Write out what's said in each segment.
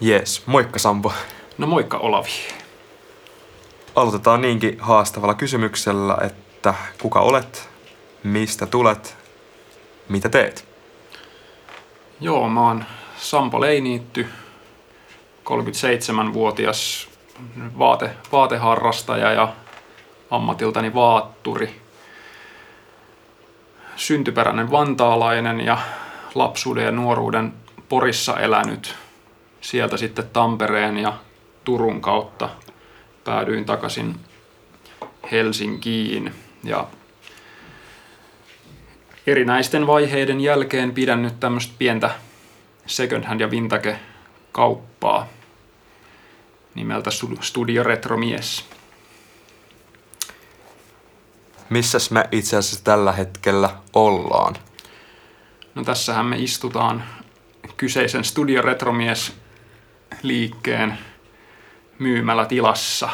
Jees, moikka Sampo. No moikka Olavi. Aloitetaan niinkin haastavalla kysymyksellä, että kuka olet, mistä tulet, mitä teet? Joo, mä oon Sampo Leiniitty, 37-vuotias vaate, vaateharrastaja ja ammatiltani vaatturi. Syntyperäinen vantaalainen ja lapsuuden ja nuoruuden Porissa elänyt. Sieltä sitten Tampereen ja Turun kautta päädyin takaisin Helsinkiin ja erinäisten vaiheiden jälkeen pidän nyt tämmöistä pientä second hand ja vintage kauppaa nimeltä Studio Retromies. Missäs me itse asiassa tällä hetkellä ollaan? No tässähän me istutaan kyseisen Studio Retromies liikkeen myymällä tilassa.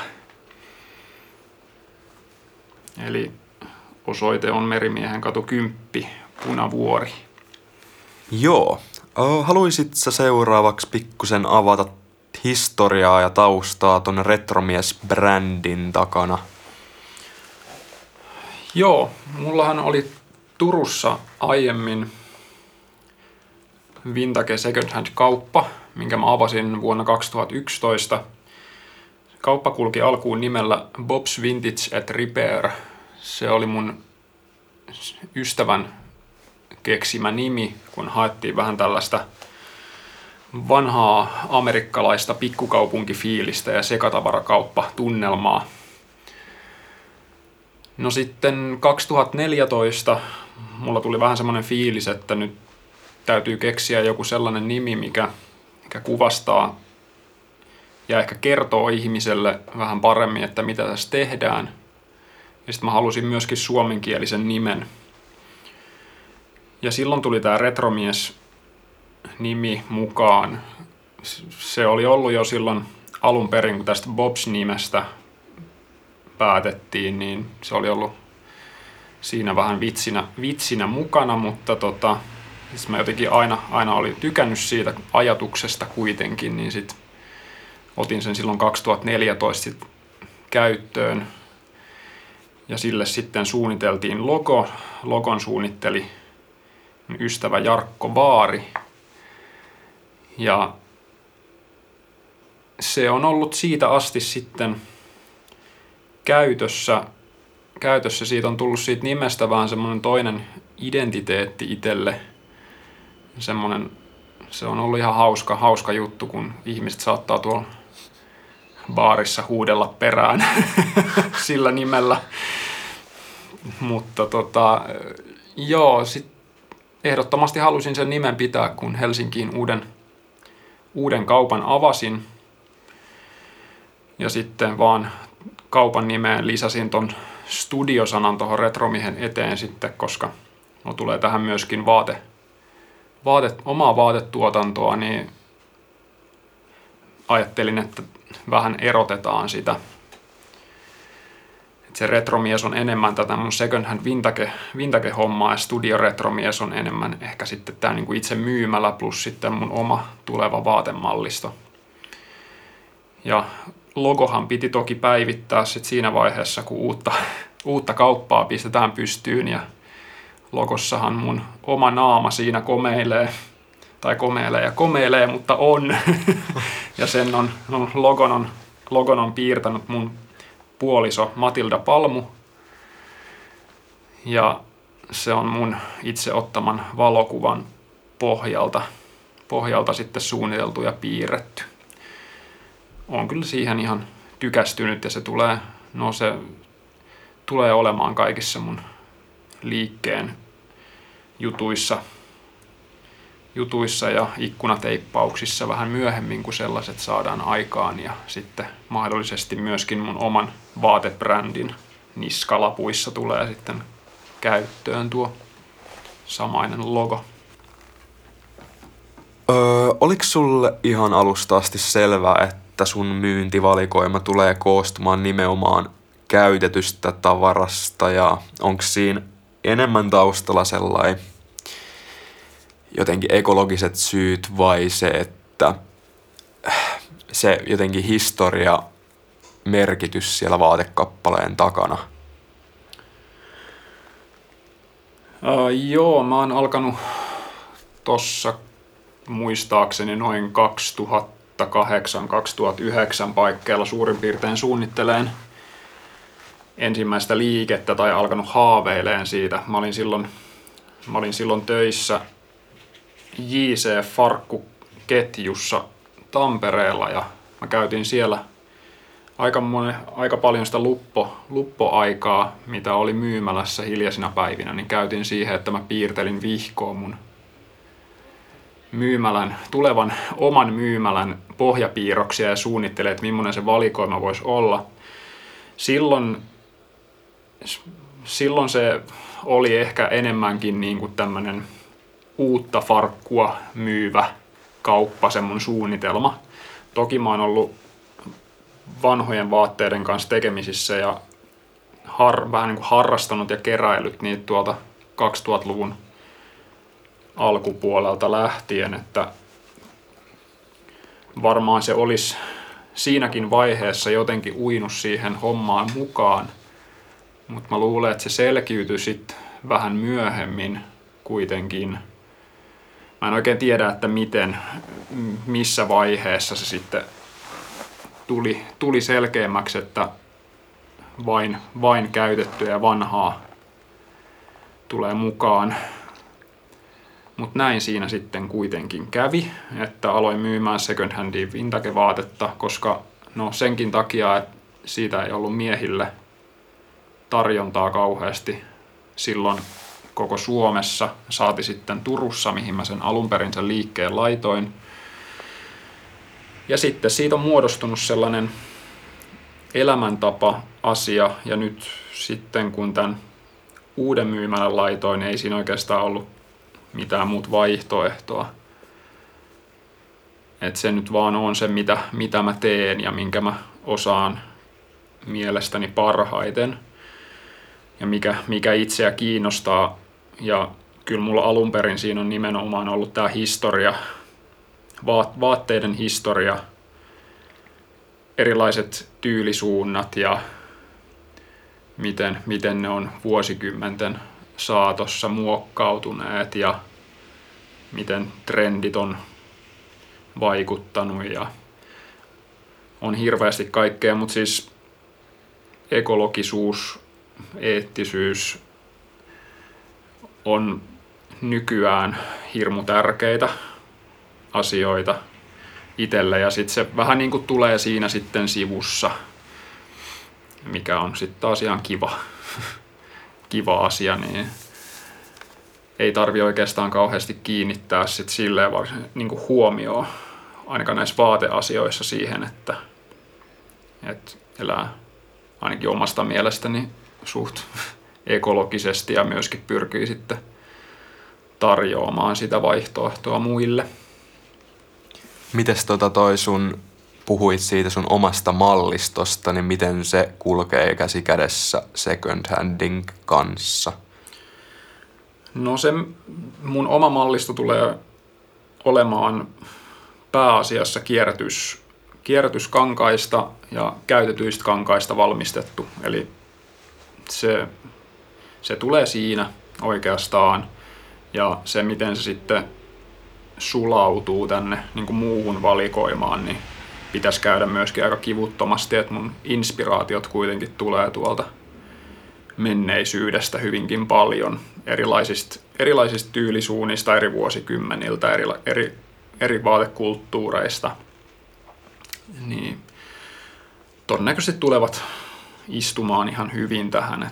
Eli osoite on Merimiehen katu 10, Punavuori. Joo. Haluaisit sä seuraavaksi pikkusen avata historiaa ja taustaa ton Retromies-brändin takana? Joo, mullahan oli Turussa aiemmin Vintage Second Hand kauppa, minkä mä avasin vuonna 2011. Kauppa kulki alkuun nimellä Bob's Vintage at Repair. Se oli mun ystävän keksimä nimi, kun haettiin vähän tällaista vanhaa amerikkalaista pikkukaupunkifiilistä ja sekatavarakauppa-tunnelmaa. No sitten 2014 mulla tuli vähän semmoinen fiilis, että nyt täytyy keksiä joku sellainen nimi, mikä, mikä kuvastaa ja ehkä kertoo ihmiselle vähän paremmin, että mitä tässä tehdään. Ja sitten mä halusin myöskin suomenkielisen nimen. Ja silloin tuli tämä Retromies nimi mukaan. Se oli ollut jo silloin alun perin, kun tästä Bobs-nimestä päätettiin, niin se oli ollut siinä vähän vitsinä, vitsinä mukana, mutta tota, siis mä jotenkin aina, aina olin tykännyt siitä ajatuksesta kuitenkin, niin sit otin sen silloin 2014 sit käyttöön. Ja sille sitten suunniteltiin logo. Logon suunnitteli ystävä Jarkko Vaari. Ja se on ollut siitä asti sitten käytössä. Käytössä siitä on tullut siitä nimestä vähän semmoinen toinen identiteetti itselle – semmoinen, se on ollut ihan hauska, hauska juttu, kun ihmiset saattaa tuolla baarissa huudella perään sillä nimellä. Mutta tota, joo, sit ehdottomasti halusin sen nimen pitää, kun Helsinkiin uuden, uuden kaupan avasin. Ja sitten vaan kaupan nimeen lisäsin ton studiosanan tuohon retromihen eteen sitten, koska no tulee tähän myöskin vaate, vaate, omaa vaatetuotantoa, niin ajattelin, että vähän erotetaan sitä. Et se retromies on enemmän tätä mun second hand vintage, vintage-hommaa ja studio retromies on enemmän ehkä sitten tämä niinku itse myymälä plus sitten mun oma tuleva vaatemallisto. Ja logohan piti toki päivittää sit siinä vaiheessa, kun uutta, uutta kauppaa pistetään pystyyn ja logossahan mun oma naama siinä komeilee, tai komeilee ja komeilee, mutta on. ja sen on, no, logon, on, logon on piirtänyt mun puoliso Matilda Palmu. Ja se on mun itse ottaman valokuvan pohjalta, pohjalta sitten suunniteltu ja piirretty. On kyllä siihen ihan tykästynyt ja se tulee, no se tulee olemaan kaikissa mun liikkeen jutuissa, jutuissa ja ikkunateippauksissa vähän myöhemmin, kun sellaiset saadaan aikaan ja sitten mahdollisesti myöskin mun oman vaatebrändin niskalapuissa tulee sitten käyttöön tuo samainen logo. Öö, oliko sulle ihan alusta asti selvää, että sun myyntivalikoima tulee koostumaan nimenomaan käytetystä tavarasta ja onko siinä enemmän taustalla sellainen jotenkin ekologiset syyt vai se, että se jotenkin historia, merkitys siellä vaatekappaleen takana? Uh, joo, mä oon alkanut tossa muistaakseni noin 2008-2009 paikkeilla suurin piirtein suunnitteleen ensimmäistä liikettä tai alkanut haaveileen siitä. Mä olin silloin, mä olin silloin töissä JC Farkku-ketjussa Tampereella ja mä käytin siellä aika, monen, aika paljon sitä luppo, luppoaikaa, mitä oli myymälässä hiljaisina päivinä, niin käytin siihen, että mä piirtelin vihkoon mun myymälän, tulevan oman myymälän pohjapiirroksia ja suunnittelin, että millainen se valikoima voisi olla. Silloin, silloin se oli ehkä enemmänkin niin kuin tämmöinen uutta farkkua myyvä kauppa, semmun suunnitelma. Toki mä oon ollut vanhojen vaatteiden kanssa tekemisissä ja har, vähän niin kuin harrastanut ja keräillyt niitä tuolta 2000-luvun alkupuolelta lähtien, että varmaan se olisi siinäkin vaiheessa jotenkin uinut siihen hommaan mukaan, mutta mä luulen, että se selkiytyi sitten vähän myöhemmin kuitenkin. Mä en oikein tiedä, että miten, missä vaiheessa se sitten tuli, tuli selkeämmäksi, että vain, vain käytettyä ja vanhaa tulee mukaan. Mutta näin siinä sitten kuitenkin kävi, että aloin myymään second handia vintage-vaatetta, koska no senkin takia, että siitä ei ollut miehille tarjontaa kauheasti silloin koko Suomessa. Saati sitten Turussa, mihin mä sen alun perin sen liikkeen laitoin. Ja sitten siitä on muodostunut sellainen elämäntapa asia ja nyt sitten kun tämän uuden myymälän laitoin, ei siinä oikeastaan ollut mitään muut vaihtoehtoa. Et se nyt vaan on se, mitä, mitä mä teen ja minkä mä osaan mielestäni parhaiten. Ja mikä, mikä itseä kiinnostaa. Ja kyllä mulla alun perin siinä on nimenomaan ollut tämä historia, vaatteiden historia, erilaiset tyylisuunnat ja miten, miten ne on vuosikymmenten saatossa muokkautuneet ja miten trendit on vaikuttanut ja on hirveästi kaikkea, mutta siis ekologisuus, eettisyys on nykyään hirmu tärkeitä asioita itselle. Ja sitten se vähän niin kuin tulee siinä sitten sivussa, mikä on sitten taas ihan kiva, kiva asia, niin ei tarvi oikeastaan kauheasti kiinnittää sit silleen varsin niin kuin huomioon ainakaan näissä vaateasioissa siihen, että, että elää ainakin omasta mielestäni suht ekologisesti ja myöskin pyrkii sitten tarjoamaan sitä vaihtoehtoa muille. Mites tota toi sun, puhuit siitä sun omasta mallistosta, niin miten se kulkee käsi kädessä second handing kanssa? No se mun oma mallisto tulee olemaan pääasiassa kierrätys, kierrätyskankaista ja käytetyistä kankaista valmistettu. Eli se, se tulee siinä oikeastaan. Ja se, miten se sitten sulautuu tänne niin kuin muuhun valikoimaan, niin pitäisi käydä myöskin aika kivuttomasti, että mun inspiraatiot kuitenkin tulee tuolta menneisyydestä hyvinkin paljon erilaisista, erilaisista tyylisuunnista eri vuosikymmeniltä, eri, eri, eri vaatekulttuureista. Niin todennäköisesti tulevat istumaan ihan hyvin tähän,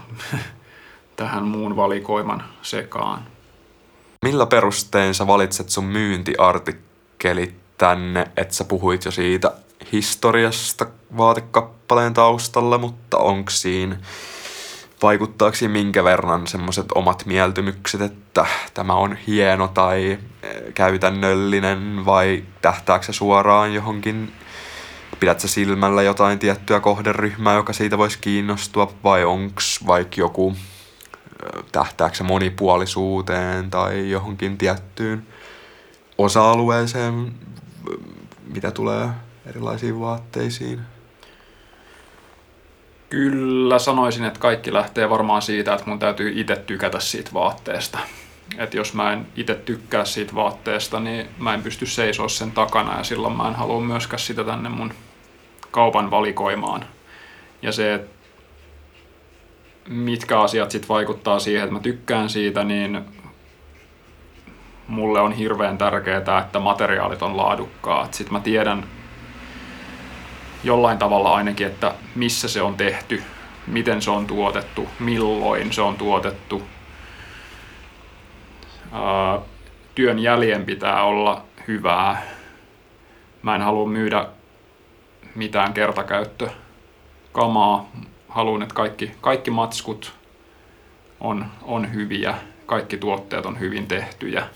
tähän muun valikoiman sekaan. Millä perustein sä valitset sun myyntiartikkelit tänne, että sä puhuit jo siitä historiasta vaatekappaleen taustalla, mutta onko siinä, vaikuttaako minkä verran semmoiset omat mieltymykset, että tämä on hieno tai eh, käytännöllinen vai tähtääkö se suoraan johonkin pidät sä silmällä jotain tiettyä kohderyhmää, joka siitä voisi kiinnostua, vai onko vaikka joku tähtääkö monipuolisuuteen tai johonkin tiettyyn osa-alueeseen, mitä tulee erilaisiin vaatteisiin? Kyllä sanoisin, että kaikki lähtee varmaan siitä, että mun täytyy itse tykätä siitä vaatteesta. Että jos mä en itse tykkää siitä vaatteesta, niin mä en pysty seisoa sen takana ja silloin mä en halua myöskään sitä tänne mun kaupan valikoimaan. Ja se, että mitkä asiat sitten vaikuttaa siihen, että mä tykkään siitä, niin mulle on hirveän tärkeää, että materiaalit on laadukkaat. Sitten mä tiedän jollain tavalla ainakin, että missä se on tehty, miten se on tuotettu, milloin se on tuotettu. työn jäljen pitää olla hyvää. Mä en halua myydä mitään kertakäyttökamaa. Haluan, että kaikki, kaikki matskut on, on hyviä, kaikki tuotteet on hyvin tehtyjä.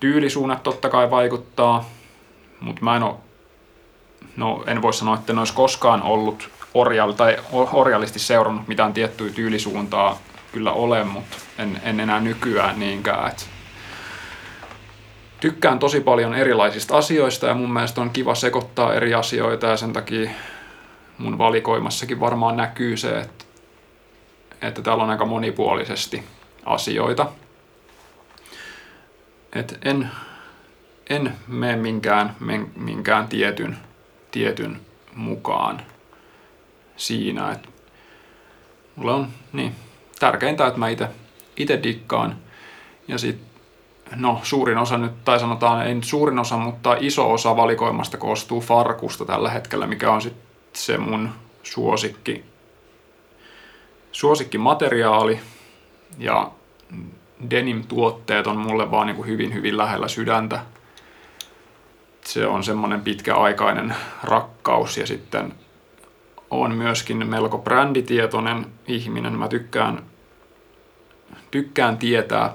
Tyylisuunnat totta kai vaikuttaa, mutta mä en ole, no en voi sanoa, että en olisi koskaan ollut orjal, tai orjallisesti seurannut mitään tiettyä tyylisuuntaa kyllä ole, mutta en, en enää nykyään niinkään. Et tykkään tosi paljon erilaisista asioista ja mun mielestä on kiva sekoittaa eri asioita ja sen takia mun valikoimassakin varmaan näkyy se, että, että täällä on aika monipuolisesti asioita. Et en, en mene minkään, minkään tietyn, tietyn mukaan siinä. Et mulle on niin, tärkeintä, että mä itse dikkaan. Ja sitten no suurin osa nyt, tai sanotaan ei nyt suurin osa, mutta iso osa valikoimasta koostuu farkusta tällä hetkellä, mikä on sitten se mun suosikki, suosikki materiaali. Ja denim-tuotteet on mulle vaan niin kuin hyvin, hyvin lähellä sydäntä. Se on semmoinen pitkäaikainen rakkaus ja sitten on myöskin melko bränditietoinen ihminen. Mä tykkään, tykkään tietää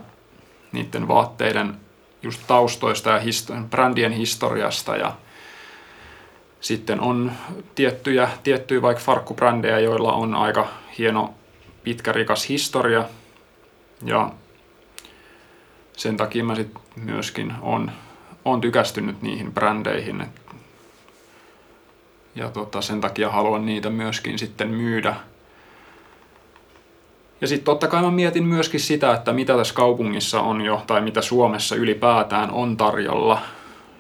niiden vaatteiden just taustoista ja histo- brändien historiasta ja sitten on tiettyjä, tiettyjä vaikka farkkubrändejä, joilla on aika hieno pitkä rikas historia ja sen takia mä sit myöskin on, on tykästynyt niihin brändeihin. Ja tota, sen takia haluan niitä myöskin sitten myydä. Ja sitten totta kai mä mietin myöskin sitä, että mitä tässä kaupungissa on jo, tai mitä Suomessa ylipäätään on tarjolla,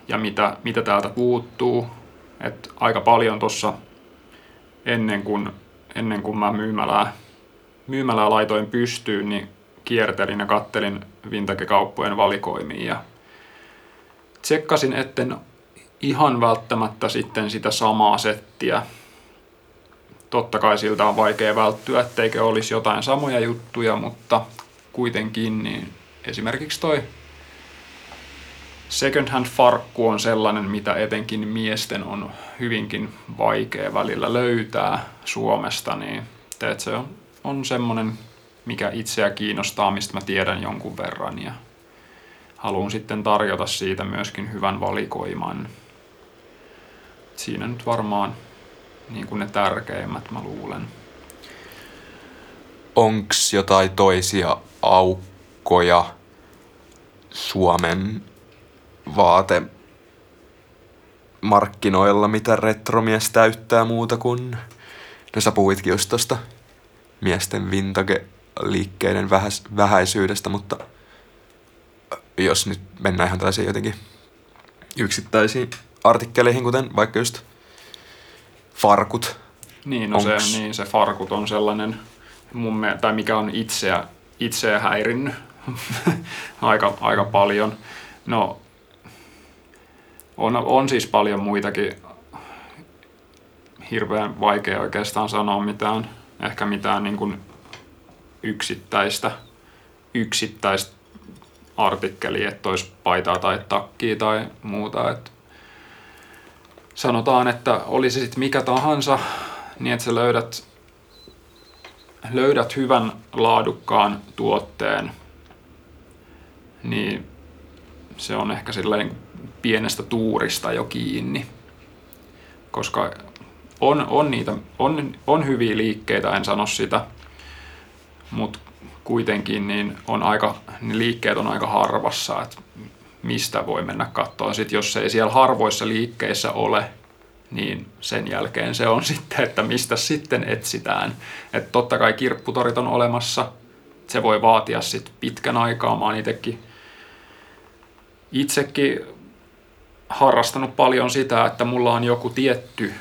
ja mitä, mitä täältä puuttuu. Et aika paljon tuossa ennen kuin, ennen kuin mä myymälää, myymälää laitoin pystyyn, niin kiertelin ja kattelin vintage-kauppojen valikoimiin ja tsekkasin, etten ihan välttämättä sitten sitä samaa settiä. Totta kai siltä on vaikea välttyä, etteikö olisi jotain samoja juttuja, mutta kuitenkin niin esimerkiksi toi second hand farkku on sellainen, mitä etenkin miesten on hyvinkin vaikea välillä löytää Suomesta, niin teet se on, on semmoinen mikä itseä kiinnostaa, mistä mä tiedän jonkun verran ja haluan sitten tarjota siitä myöskin hyvän valikoiman. Siinä nyt varmaan niin kuin ne tärkeimmät, mä luulen. Onks jotain toisia aukkoja Suomen vaate markkinoilla, mitä retromies täyttää muuta kuin... No sä puhuitkin just tosta miesten vintage liikkeiden vähäis- vähäisyydestä, mutta jos nyt mennään ihan tällaisiin jotenkin yksittäisiin artikkeleihin, kuten vaikka just farkut. Niin, no se, niin, se farkut on sellainen, mun me, tai mikä on itseä, itseä häirinnyt aika, aika paljon. No, on, on siis paljon muitakin. Hirveän vaikea oikeastaan sanoa mitään, ehkä mitään niin kuin yksittäistä, yksittäistä artikkelia, että olisi paitaa tai takkia tai muuta. Että sanotaan, että olisi sitten mikä tahansa, niin että sä löydät, löydät hyvän laadukkaan tuotteen, niin se on ehkä silleen pienestä tuurista jo kiinni. Koska on, on, niitä, on, on hyviä liikkeitä, en sano sitä, mutta kuitenkin niin on aika, ne liikkeet on aika harvassa. Et mistä voi mennä kattoon. Sitten jos ei siellä harvoissa liikkeissä ole, niin sen jälkeen se on sitten, että mistä sitten etsitään. Että totta kai kirpputorit on olemassa, se voi vaatia sitten pitkän aikaa. Mä oon itsekin, itsekin harrastanut paljon sitä, että mulla on joku tietty,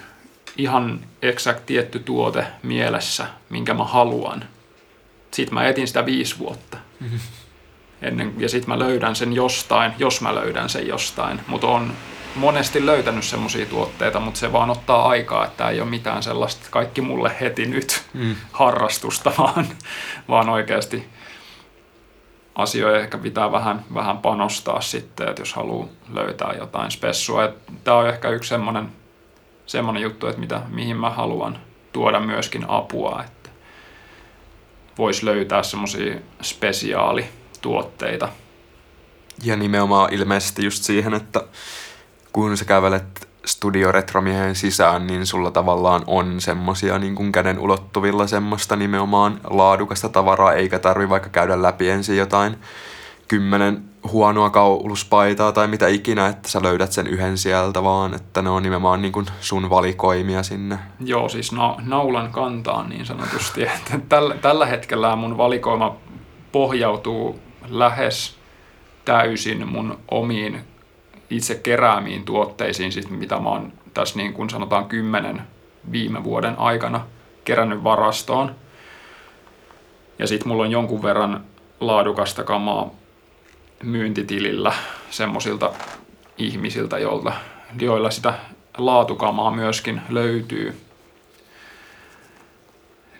ihan exact tietty tuote mielessä, minkä mä haluan. Sitten mä etin sitä viisi vuotta. Mm-hmm. Ennen, ja sitten mä löydän sen jostain, jos mä löydän sen jostain. Mutta on monesti löytänyt semmoisia tuotteita, mutta se vaan ottaa aikaa, että ei ole mitään sellaista kaikki mulle heti nyt mm. harrastusta, vaan, vaan oikeasti asioihin ehkä pitää vähän, vähän panostaa sitten, että jos haluaa löytää jotain spessua. Tämä on ehkä yksi semmoinen, semmoinen juttu, että mitä, mihin mä haluan tuoda myöskin apua, että voisi löytää semmoisia spesiaalituotteita. Ja nimenomaan ilmeisesti just siihen, että kun sä kävelet Studio Retromiehen sisään, niin sulla tavallaan on semmosia niin kuin käden ulottuvilla semmoista nimenomaan laadukasta tavaraa, eikä tarvi vaikka käydä läpi ensin jotain kymmenen huonoa kauluspaitaa tai mitä ikinä, että sä löydät sen yhden sieltä vaan, että ne on nimenomaan niin kuin sun valikoimia sinne. Joo, siis na- naulan kantaan niin sanotusti. Että tällä, tällä hetkellä mun valikoima pohjautuu lähes täysin mun omiin itse keräämiin tuotteisiin, siis mitä mä oon tässä niin kuin sanotaan kymmenen viime vuoden aikana kerännyt varastoon. Ja sitten mulla on jonkun verran laadukasta kamaa myyntitilillä semmosilta ihmisiltä, joilta, joilla sitä laatukamaa myöskin löytyy.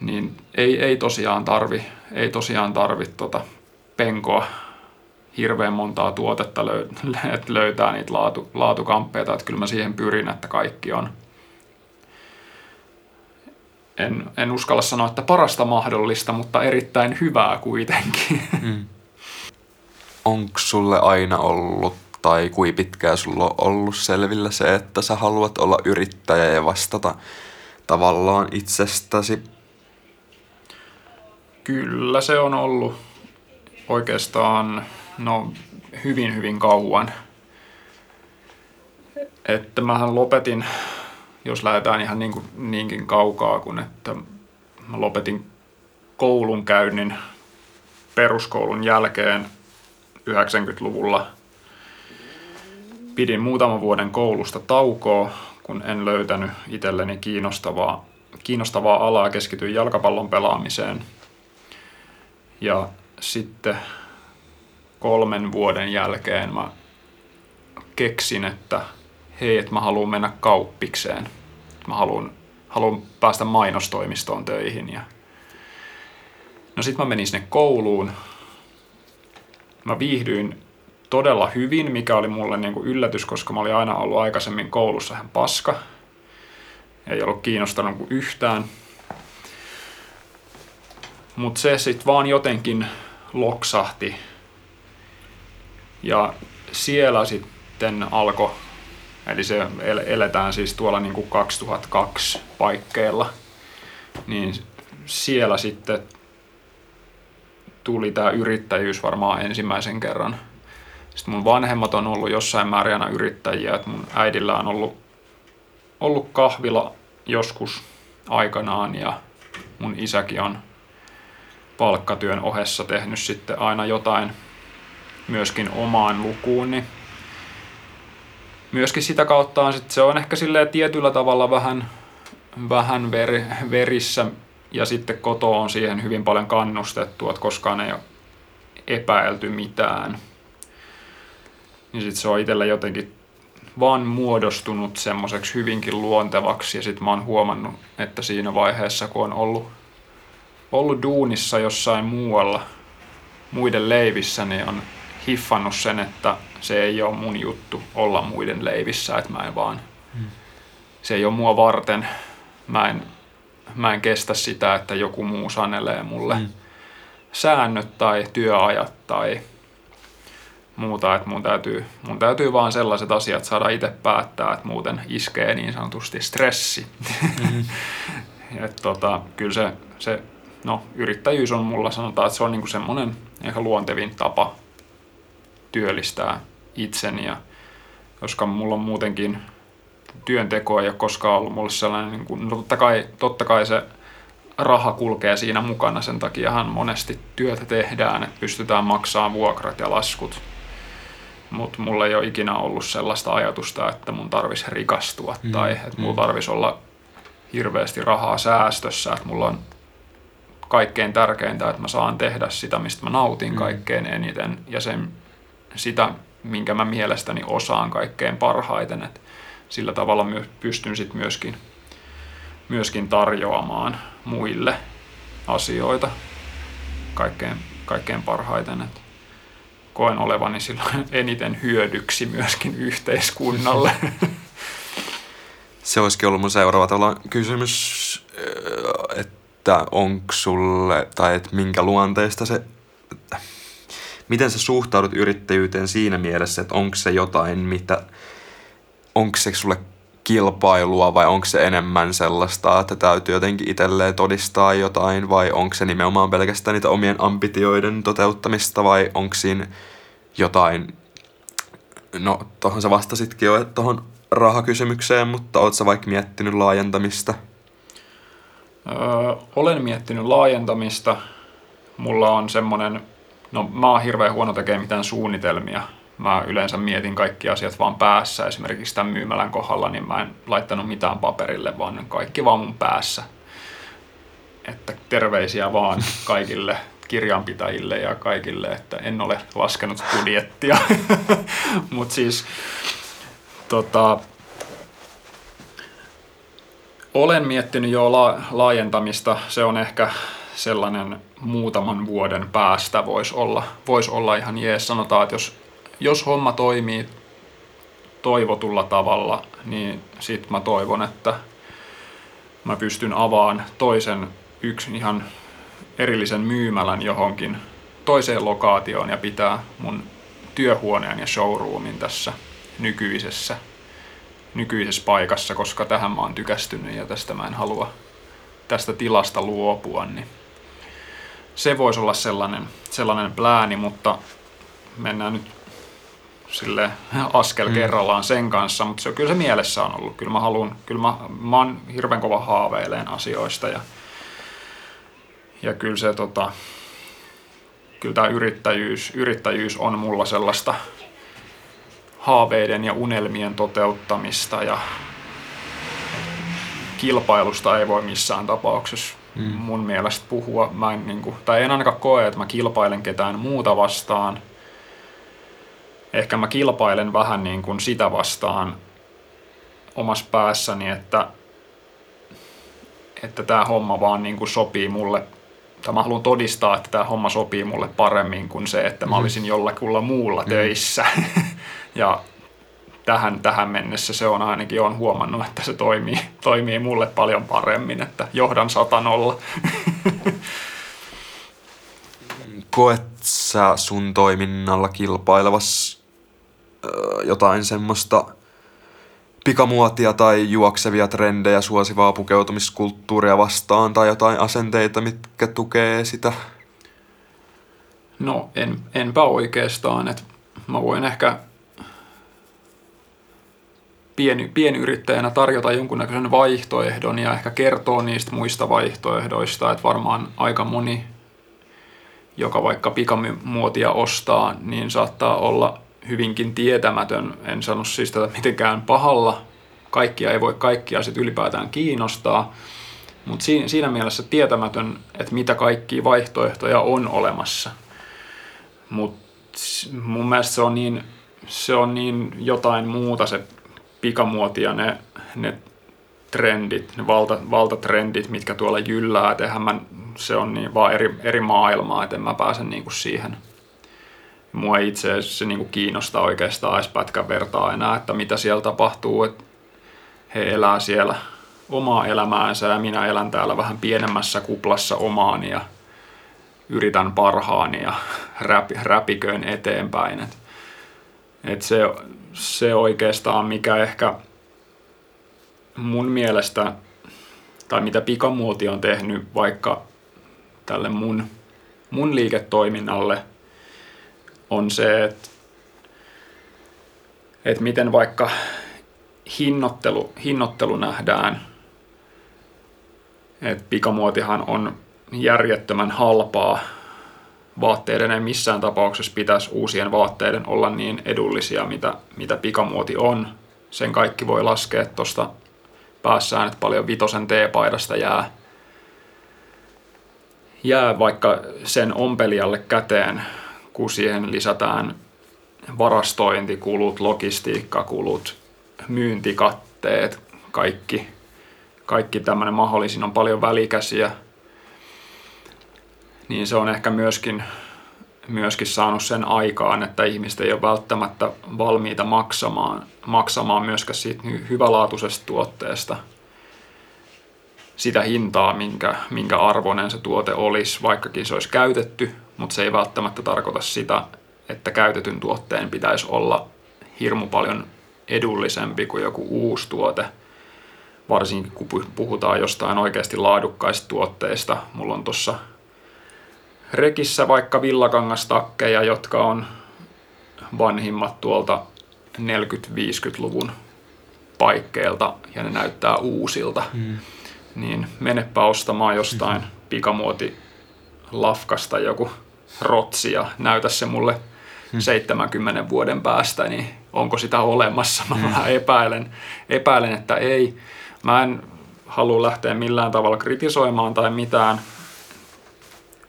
Niin ei, ei tosiaan tarvi, ei tosiaan tarvi tota penkoa hirveän montaa tuotetta löy- että löytää niitä laatu, laatukamppeita, että kyllä mä siihen pyrin, että kaikki on. En, en uskalla sanoa, että parasta mahdollista, mutta erittäin hyvää kuitenkin. Mm. Onko sulle aina ollut tai kui pitkään sulla on ollut selvillä se, että sä haluat olla yrittäjä ja vastata tavallaan itsestäsi? Kyllä se on ollut oikeastaan No hyvin hyvin kauan. Että mähän lopetin, jos lähdetään ihan niin kuin, niinkin kaukaa, kun että mä lopetin koulun käynnin peruskoulun jälkeen 90-luvulla. Pidin muutaman vuoden koulusta taukoa, kun en löytänyt itselleni kiinnostavaa, kiinnostavaa alaa, keskityin jalkapallon pelaamiseen. Ja sitten kolmen vuoden jälkeen mä keksin, että hei, että mä haluan mennä kauppikseen. Mä haluan, haluan päästä mainostoimistoon töihin. Ja... No sit mä menin sinne kouluun. Mä viihdyin todella hyvin, mikä oli mulle niin kuin yllätys, koska mä olin aina ollut aikaisemmin koulussa ihan paska. Ei ollut kiinnostanut kuin yhtään. Mutta se sitten vaan jotenkin loksahti ja siellä sitten alkoi, eli se eletään siis tuolla niin kuin 2002 paikkeilla, niin siellä sitten tuli tämä yrittäjyys varmaan ensimmäisen kerran. Sitten mun vanhemmat on ollut jossain määrin yrittäjiä, että mun äidillä on ollut, ollut kahvila joskus aikanaan ja mun isäkin on palkkatyön ohessa tehnyt sitten aina jotain myöskin omaan lukuun, niin myöskin sitä kautta on sit, se on ehkä silleen tietyllä tavalla vähän, vähän ver, verissä ja sitten koto on siihen hyvin paljon kannustettu, että koskaan ei ole epäilty mitään. Niin sitten se on itsellä jotenkin vaan muodostunut semmoiseksi hyvinkin luontevaksi ja sitten mä oon huomannut, että siinä vaiheessa kun on ollut, ollut duunissa jossain muualla muiden leivissä, niin on hiffannut sen, että se ei ole mun juttu olla muiden leivissä, että mä en vaan, hmm. se ei ole mua varten, mä en, mä en kestä sitä, että joku muu sanelee mulle hmm. säännöt tai työajat tai muuta, että mun täytyy, mun täytyy vaan sellaiset asiat saada itse päättää, että muuten iskee niin sanotusti stressi. Mm-hmm. että tota, kyllä se, se, no yrittäjyys on mulla sanotaan, että se on niinku semmoinen ehkä luontevin tapa työllistää itseni ja koska mulla on muutenkin työnteko ei ole koskaan ollut mulle sellainen, niin kuin, no totta, kai, totta kai se raha kulkee siinä mukana, sen takiahan monesti työtä tehdään, että pystytään maksamaan vuokrat ja laskut. Mutta mulla ei ole ikinä ollut sellaista ajatusta, että mun tarvisi rikastua mm, tai että mulla mm. tarvisi olla hirveästi rahaa säästössä, että mulla on kaikkein tärkeintä, että mä saan tehdä sitä, mistä mä nautin mm. kaikkein eniten ja sen, sitä, minkä mä mielestäni osaan kaikkein parhaiten. Et sillä tavalla my, pystyn sit myöskin, myöskin tarjoamaan muille asioita kaikkein, kaikkein parhaiten. Et koen olevani silloin eniten hyödyksi myöskin yhteiskunnalle. Se olisikin ollut mun seuraava kysymys, että että onko sulle, tai että minkä luonteesta se, miten sä suhtaudut yrittäjyyteen siinä mielessä, että onko se jotain, mitä, onko se sulle kilpailua vai onko se enemmän sellaista, että täytyy jotenkin itselleen todistaa jotain vai onko se nimenomaan pelkästään niitä omien ambitioiden toteuttamista vai onko siinä jotain, no tuohon sä vastasitkin jo tuohon rahakysymykseen, mutta oot sä vaikka miettinyt laajentamista? Öö, olen miettinyt laajentamista. Mulla on semmonen, no mä oon hirveän huono tekemään mitään suunnitelmia. Mä yleensä mietin kaikki asiat vaan päässä. Esimerkiksi tämän myymälän kohdalla, niin mä en laittanut mitään paperille, vaan kaikki vaan mun päässä. Että terveisiä vaan kaikille kirjanpitäjille ja kaikille, että en ole laskenut budjettia. Mutta siis tota, olen miettinyt jo la- laajentamista. Se on ehkä sellainen muutaman vuoden päästä voisi olla, vois olla ihan jees. Sanotaan, että jos, jos homma toimii toivotulla tavalla, niin sit mä toivon, että mä pystyn avaan toisen yksin ihan erillisen myymälän johonkin toiseen lokaatioon ja pitää mun työhuoneen ja showroomin tässä nykyisessä nykyisessä paikassa, koska tähän mä oon tykästynyt ja tästä mä en halua tästä tilasta luopua, niin se voisi olla sellainen, sellainen plääni, mutta mennään nyt sille askel mm. kerrallaan sen kanssa, mutta se on kyllä se mielessä on ollut. Kyllä mä haluan, kyllä mä, mä oon hirveän kova haaveileen asioista ja, ja kyllä se tota, kyllä tämä yrittäjyys, yrittäjyys on mulla sellaista haaveiden ja unelmien toteuttamista ja kilpailusta ei voi missään tapauksessa mm. mun mielestä puhua. Mä en, niin kuin, tai en ainakaan koe, että mä kilpailen ketään muuta vastaan. Ehkä mä kilpailen vähän niin kuin sitä vastaan omassa päässäni, että että tämä homma vaan niin kuin sopii mulle, tai mä haluan todistaa, että tämä homma sopii mulle paremmin kuin se, että mä mm. olisin jollakulla muulla mm. töissä. Ja tähän, tähän mennessä se on ainakin on huomannut, että se toimii, toimii mulle paljon paremmin, että johdan satanolla. Koet sä sun toiminnalla kilpailevas jotain semmoista pikamuotia tai juoksevia trendejä suosivaa pukeutumiskulttuuria vastaan tai jotain asenteita, mitkä tukee sitä? No en, enpä oikeastaan. että mä voin ehkä pieni, pienyrittäjänä tarjota jonkunnäköisen vaihtoehdon ja ehkä kertoo niistä muista vaihtoehdoista, että varmaan aika moni, joka vaikka pikamuotia ostaa, niin saattaa olla hyvinkin tietämätön. En sano siis tätä mitenkään pahalla. Kaikkia ei voi kaikkia sitten ylipäätään kiinnostaa. Mutta siinä mielessä tietämätön, että mitä kaikkia vaihtoehtoja on olemassa. Mutta mun mielestä se on niin, se on niin jotain muuta se pikamuotia ne, ne trendit, ne valta, valtatrendit, mitkä tuolla jyllää, että mä, se on niin vaan eri, eri maailmaa, että en mä pääse niinku siihen. Mua itse se niinku kiinnostaa oikeastaan edes pätkän vertaa enää, että mitä siellä tapahtuu, että he elää siellä omaa elämäänsä ja minä elän täällä vähän pienemmässä kuplassa omaani ja yritän parhaani ja räp, räpiköin eteenpäin. Et, et se, se oikeastaan, mikä ehkä mun mielestä, tai mitä pikamuoti on tehnyt vaikka tälle mun, mun liiketoiminnalle, on se, että että miten vaikka hinnoittelu, hinnoittelu nähdään, että pikamuotihan on järjettömän halpaa. Vaatteiden ei missään tapauksessa pitäisi uusien vaatteiden olla niin edullisia, mitä, mitä pikamuoti on. Sen kaikki voi laskea tuosta päässään, että paljon vitosen T-paidasta jää, jää vaikka sen ompelijalle käteen, kun siihen lisätään varastointikulut, logistiikkakulut, myyntikatteet, kaikki, kaikki tämmöinen mahdollisin on paljon välikäsiä, niin se on ehkä myöskin, myöskin saanut sen aikaan, että ihmiset ei ole välttämättä valmiita maksamaan, maksamaan myöskään siitä hyvälaatuisesta tuotteesta sitä hintaa, minkä, minkä arvoinen se tuote olisi, vaikkakin se olisi käytetty, mutta se ei välttämättä tarkoita sitä, että käytetyn tuotteen pitäisi olla hirmu paljon edullisempi kuin joku uusi tuote, varsinkin kun puhutaan jostain oikeasti laadukkaista tuotteista. Mulla on tuossa rekissä villakangastakkeja, jotka on vanhimmat tuolta 40-50-luvun paikkeilta ja ne näyttää uusilta. Mm. Niin menepä ostamaan jostain mm. pikamuoti lafkasta joku rotsi ja näytä se mulle 70 vuoden päästä, niin onko sitä olemassa? Mä mm. vähän epäilen, epäilen, että ei. Mä en halua lähteä millään tavalla kritisoimaan tai mitään.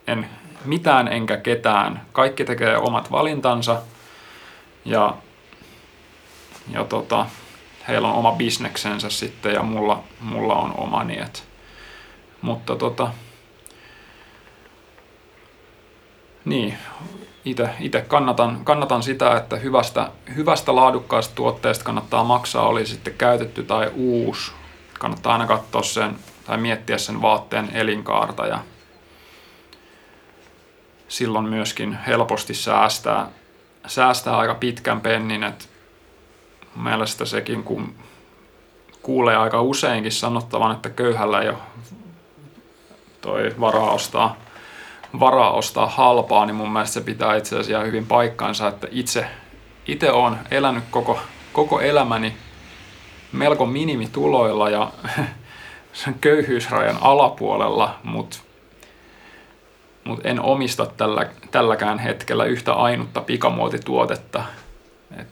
En mitään enkä ketään. Kaikki tekee omat valintansa ja, ja tota, heillä on oma bisneksensä sitten ja mulla, mulla on omani. Et, mutta tota, niin, itse kannatan, kannatan sitä, että hyvästä, hyvästä laadukkaasta tuotteesta kannattaa maksaa, oli sitten käytetty tai uusi. Kannattaa aina katsoa sen tai miettiä sen vaatteen elinkaarta ja silloin myöskin helposti säästää, säästää aika pitkän pennin, että mielestä sekin, kun kuulee aika useinkin sanottavan, että köyhällä ei ole toi varaa ostaa varaa ostaa halpaa, niin mun mielestä se pitää itse asiassa hyvin paikkaansa, että itse, itse olen elänyt koko, koko elämäni melko minimituloilla ja köyhyysrajan alapuolella, mutta mut en omista tällä, tälläkään hetkellä yhtä ainutta pikamuotituotetta. Et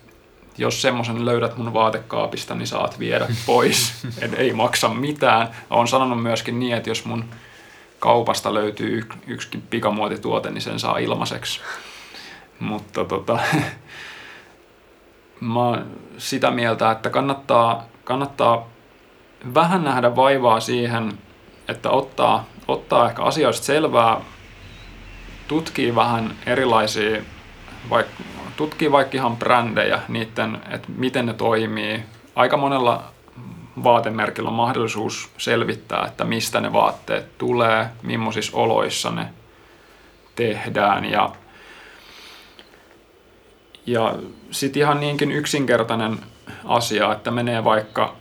jos semmoisen löydät mun vaatekaapista, niin saat viedä pois. Et ei maksa mitään. Olen sanonut myöskin niin, että jos mun kaupasta löytyy yksikin pikamuotituote, niin sen saa ilmaiseksi. Mutta tota, mä oon sitä mieltä, että kannattaa, kannattaa vähän nähdä vaivaa siihen, että ottaa, ottaa ehkä asioista selvää, tutkii vähän erilaisia, vaik, tutkii vaikka ihan brändejä, niiden, että miten ne toimii. Aika monella vaatemerkillä on mahdollisuus selvittää, että mistä ne vaatteet tulee, millaisissa oloissa ne tehdään ja, ja sitten ihan niinkin yksinkertainen asia, että menee vaikka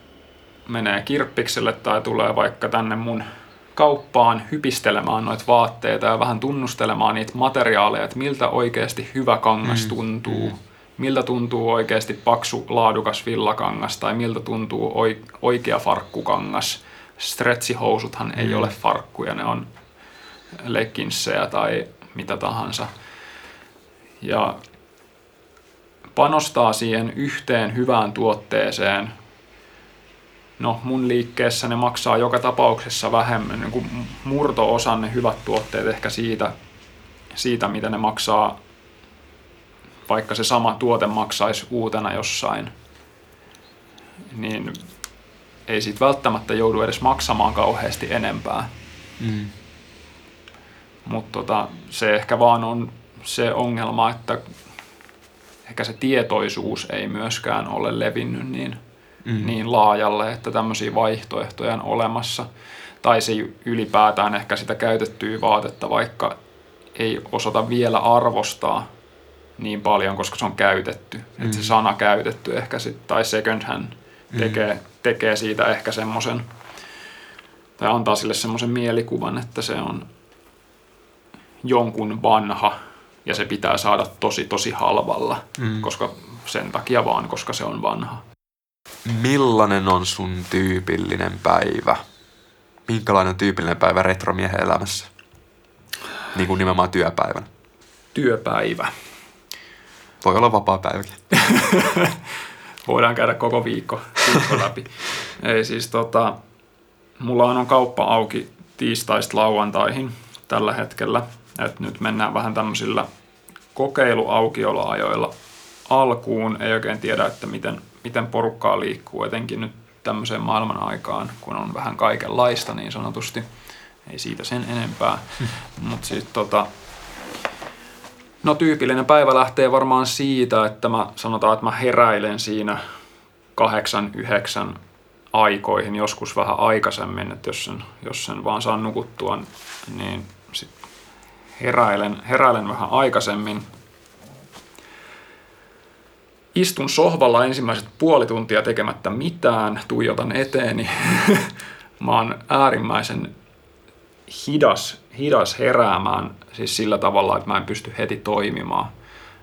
menee kirppikselle tai tulee vaikka tänne mun kauppaan hypistelemään noita vaatteita ja vähän tunnustelemaan niitä materiaaleja, että miltä oikeasti hyvä kangas mm, tuntuu. Mm miltä tuntuu oikeasti paksu laadukas villakangas tai miltä tuntuu oikea farkkukangas. Stretchihousuthan mm. ei ole farkkuja, ne on legginsejä tai mitä tahansa. Ja panostaa siihen yhteen hyvään tuotteeseen. No mun liikkeessä ne maksaa joka tapauksessa vähemmän, niin kuin murto-osan ne hyvät tuotteet ehkä siitä, siitä, mitä ne maksaa vaikka se sama tuote maksaisi uutena jossain, niin ei siitä välttämättä joudu edes maksamaan kauheasti enempää. Mm. Mutta tota, se ehkä vaan on se ongelma, että ehkä se tietoisuus ei myöskään ole levinnyt niin, mm. niin laajalle, että tämmöisiä vaihtoehtoja on olemassa. Tai se ylipäätään ehkä sitä käytettyä vaatetta, vaikka ei osata vielä arvostaa niin paljon, koska se on käytetty. Mm. Että se sana käytetty ehkä sit, tai second hand mm. tekee, tekee siitä ehkä semmoisen, tai antaa sille semmoisen mielikuvan, että se on jonkun vanha ja se pitää saada tosi tosi halvalla, mm. koska sen takia vaan, koska se on vanha. Millainen on sun tyypillinen päivä? Minkälainen on tyypillinen päivä retromiehen elämässä? Niin kuin nimenomaan työpäivän. Työpäivä. Voi olla vapaa päiväkin. Voidaan käydä koko viikko, viikko läpi. Ei siis tota, mulla on kauppa auki tiistaista lauantaihin tällä hetkellä. Et nyt mennään vähän tämmöisillä kokeiluaukioloajoilla alkuun. Ei oikein tiedä, että miten, miten porukkaa liikkuu, etenkin nyt tämmöiseen maailman aikaan, kun on vähän kaikenlaista niin sanotusti. Ei siitä sen enempää. Mutta siis tota, no tyypillinen päivä lähtee varmaan siitä, että mä sanotaan, että mä heräilen siinä kahdeksan, yhdeksän aikoihin, joskus vähän aikaisemmin, että jos sen, jos sen vaan saan nukuttua, niin sit heräilen, heräilen vähän aikaisemmin. Istun sohvalla ensimmäiset puoli tuntia tekemättä mitään, tuijotan eteeni. mä oon äärimmäisen hidas, hidas heräämään, siis sillä tavalla, että mä en pysty heti toimimaan.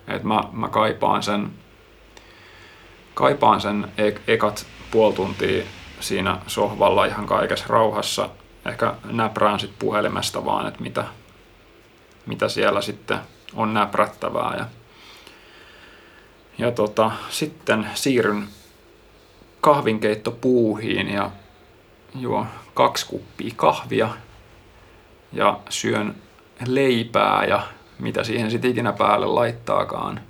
Et mä, mä kaipaan sen, kaipaan sen e- ekat puoli tuntia siinä sohvalla ihan kaikessa rauhassa. Ehkä näprään sitten puhelimesta vaan, että mitä, mitä siellä sitten on näprättävää. Ja, ja tota, sitten siirryn kahvinkeittopuuhiin ja juo kaksi kuppia kahvia ja syön leipää ja mitä siihen sitten ikinä päälle laittaakaan.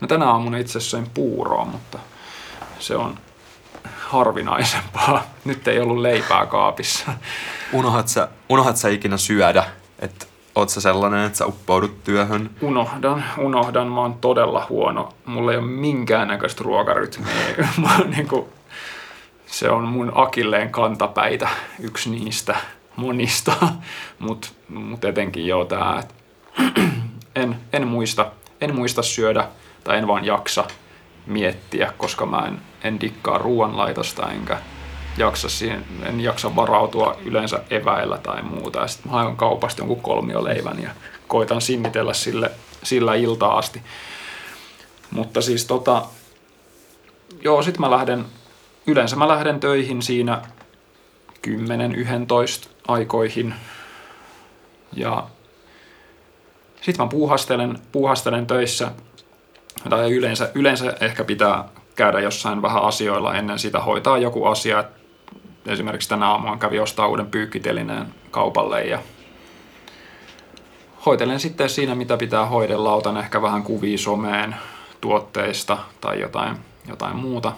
No tänä aamuna itse asiassa söin puuroa, mutta se on harvinaisempaa. Nyt ei ollut leipää kaapissa. Unohat sä, unohat sä ikinä syödä? Että oot sä sellainen, että sä uppoudut työhön? Unohdan, unohdan. Mä oon todella huono. Mulla ei ole minkäännäköistä ruokarytmiä. Mä oon niinku, se on mun akilleen kantapäitä, yksi niistä monista. Mutta mut etenkin joo tää, et en, en, muista, en muista syödä tai en vaan jaksa miettiä, koska mä en, en dikkaa ruoanlaitosta enkä jaksa siihen, en jaksa varautua yleensä eväillä tai muuta. Ja sitten mä haen kaupasta jonkun kolmioleivän ja koitan sinnitellä sille, sillä iltaa asti. Mutta siis tota, joo, sit mä lähden, yleensä mä lähden töihin siinä 10-11 aikoihin. Ja sitten mä puuhastelen, puuhastelen töissä tai yleensä, yleensä ehkä pitää käydä jossain vähän asioilla ennen sitä hoitaa joku asia. Esimerkiksi tänä aamuun kävi ostaa uuden pyykkitelineen kaupalle ja hoitelen sitten siinä, mitä pitää hoidella. Otan ehkä vähän kuvia someen tuotteista tai jotain, jotain muuta.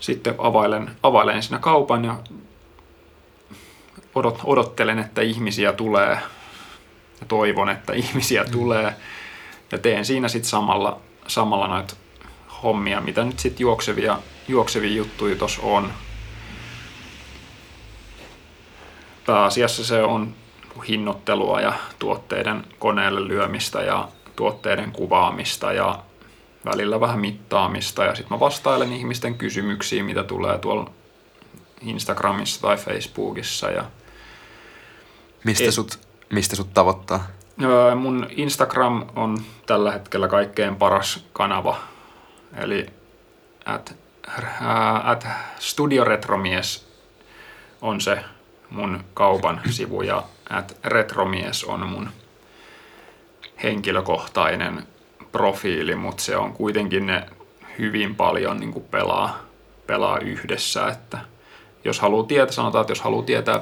Sitten availen, availen siinä kaupan ja odot, odottelen, että ihmisiä tulee. Ja toivon, että ihmisiä mm. tulee ja teen siinä sitten samalla, samalla noita hommia, mitä nyt sitten juoksevia, juoksevia juttuja tuossa on. Pääasiassa se on hinnoittelua ja tuotteiden koneelle lyömistä ja tuotteiden kuvaamista ja välillä vähän mittaamista ja sitten mä vastailen ihmisten kysymyksiin, mitä tulee tuolla Instagramissa tai Facebookissa. Ja mistä, et, sut, mistä sut tavoittaa? Mun Instagram on tällä hetkellä kaikkein paras kanava. Eli at, at studioretromies on se mun kaupan sivu ja at retromies on mun henkilökohtainen profiili, mutta se on kuitenkin ne hyvin paljon niin pelaa, pelaa yhdessä. Että jos haluaa tietää, sanotaan, että jos haluaa tietää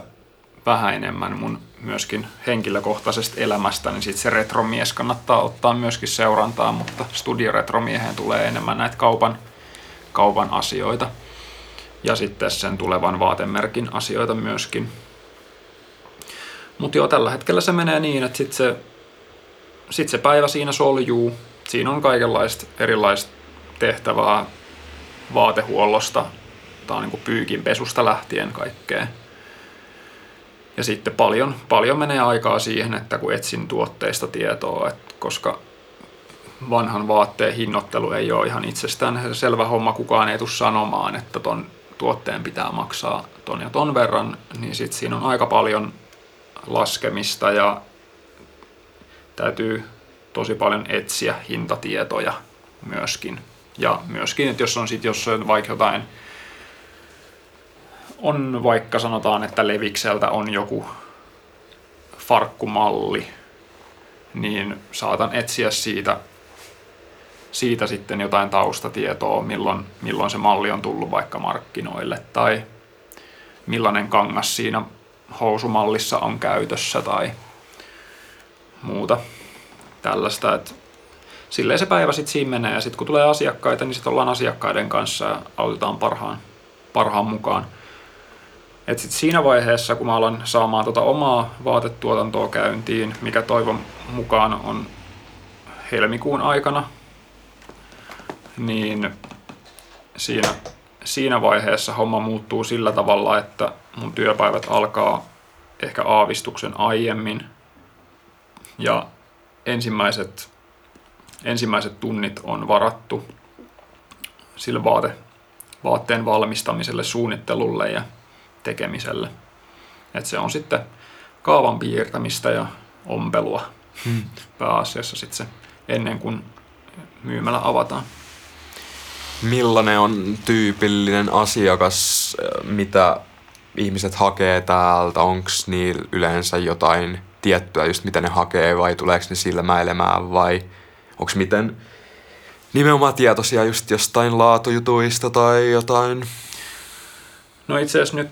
vähän enemmän mun myöskin henkilökohtaisesta elämästä, niin sitten se retromies kannattaa ottaa myöskin seurantaa, mutta studioretromieheen tulee enemmän näitä kaupan, kaupan asioita ja sitten sen tulevan vaatemerkin asioita myöskin. Mutta joo, tällä hetkellä se menee niin, että sitten se, sit se päivä siinä soljuu. Siinä on kaikenlaista erilaista tehtävää vaatehuollosta tai niin pyykinpesusta lähtien kaikkea ja sitten paljon, paljon menee aikaa siihen, että kun etsin tuotteista tietoa, että koska vanhan vaatteen hinnoittelu ei ole ihan itsestään selvä homma, kukaan ei tule sanomaan, että ton tuotteen pitää maksaa ton ja ton verran, niin sitten siinä on aika paljon laskemista ja täytyy tosi paljon etsiä hintatietoja myöskin. Ja myöskin, että jos on sitten jos on vaikka jotain, on vaikka sanotaan, että Levikseltä on joku farkkumalli, niin saatan etsiä siitä, siitä sitten jotain taustatietoa, milloin, milloin se malli on tullut vaikka markkinoille tai millainen kangas siinä housumallissa on käytössä tai muuta tällaista. Että silleen se päivä sitten siinä menee ja sitten kun tulee asiakkaita, niin sitten ollaan asiakkaiden kanssa ja autetaan parhaan, parhaan mukaan. Et sit siinä vaiheessa, kun mä alan saamaan tota omaa vaatetuotantoa käyntiin, mikä toivon mukaan on helmikuun aikana, niin siinä, siinä vaiheessa homma muuttuu sillä tavalla, että mun työpäivät alkaa ehkä aavistuksen aiemmin ja ensimmäiset, ensimmäiset tunnit on varattu sille vaate, vaatteen valmistamiselle, suunnittelulle ja tekemiselle. Et se on sitten kaavan piirtämistä ja ompelua hmm. pääasiassa sitten se ennen kuin myymälä avataan. Millainen on tyypillinen asiakas, mitä ihmiset hakee täältä? Onko niillä yleensä jotain tiettyä, just mitä ne hakee, vai tuleeko ne silmäilemään, vai onko miten nimenomaan tietoisia just jostain laatujutuista tai jotain? No itse asiassa nyt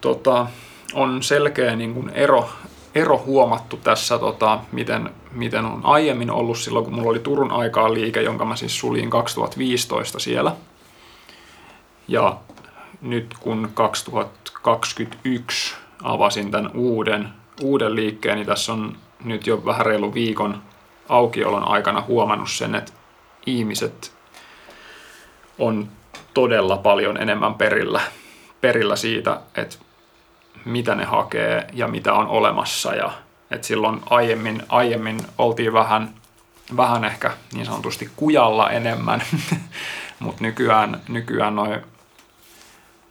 tota, on selkeä niin kuin ero, ero huomattu tässä, tota, miten, miten on aiemmin ollut silloin, kun mulla oli Turun aikaa liike, jonka mä siis sulin 2015 siellä. Ja nyt kun 2021 avasin tämän uuden, uuden liikkeen, niin tässä on nyt jo vähän reilu viikon aukiolon aikana huomannut sen, että ihmiset on todella paljon enemmän perillä perillä siitä, että mitä ne hakee ja mitä on olemassa. Ja, että silloin aiemmin, aiemmin oltiin vähän, vähän ehkä niin sanotusti kujalla enemmän, mutta nykyään, nykyään noin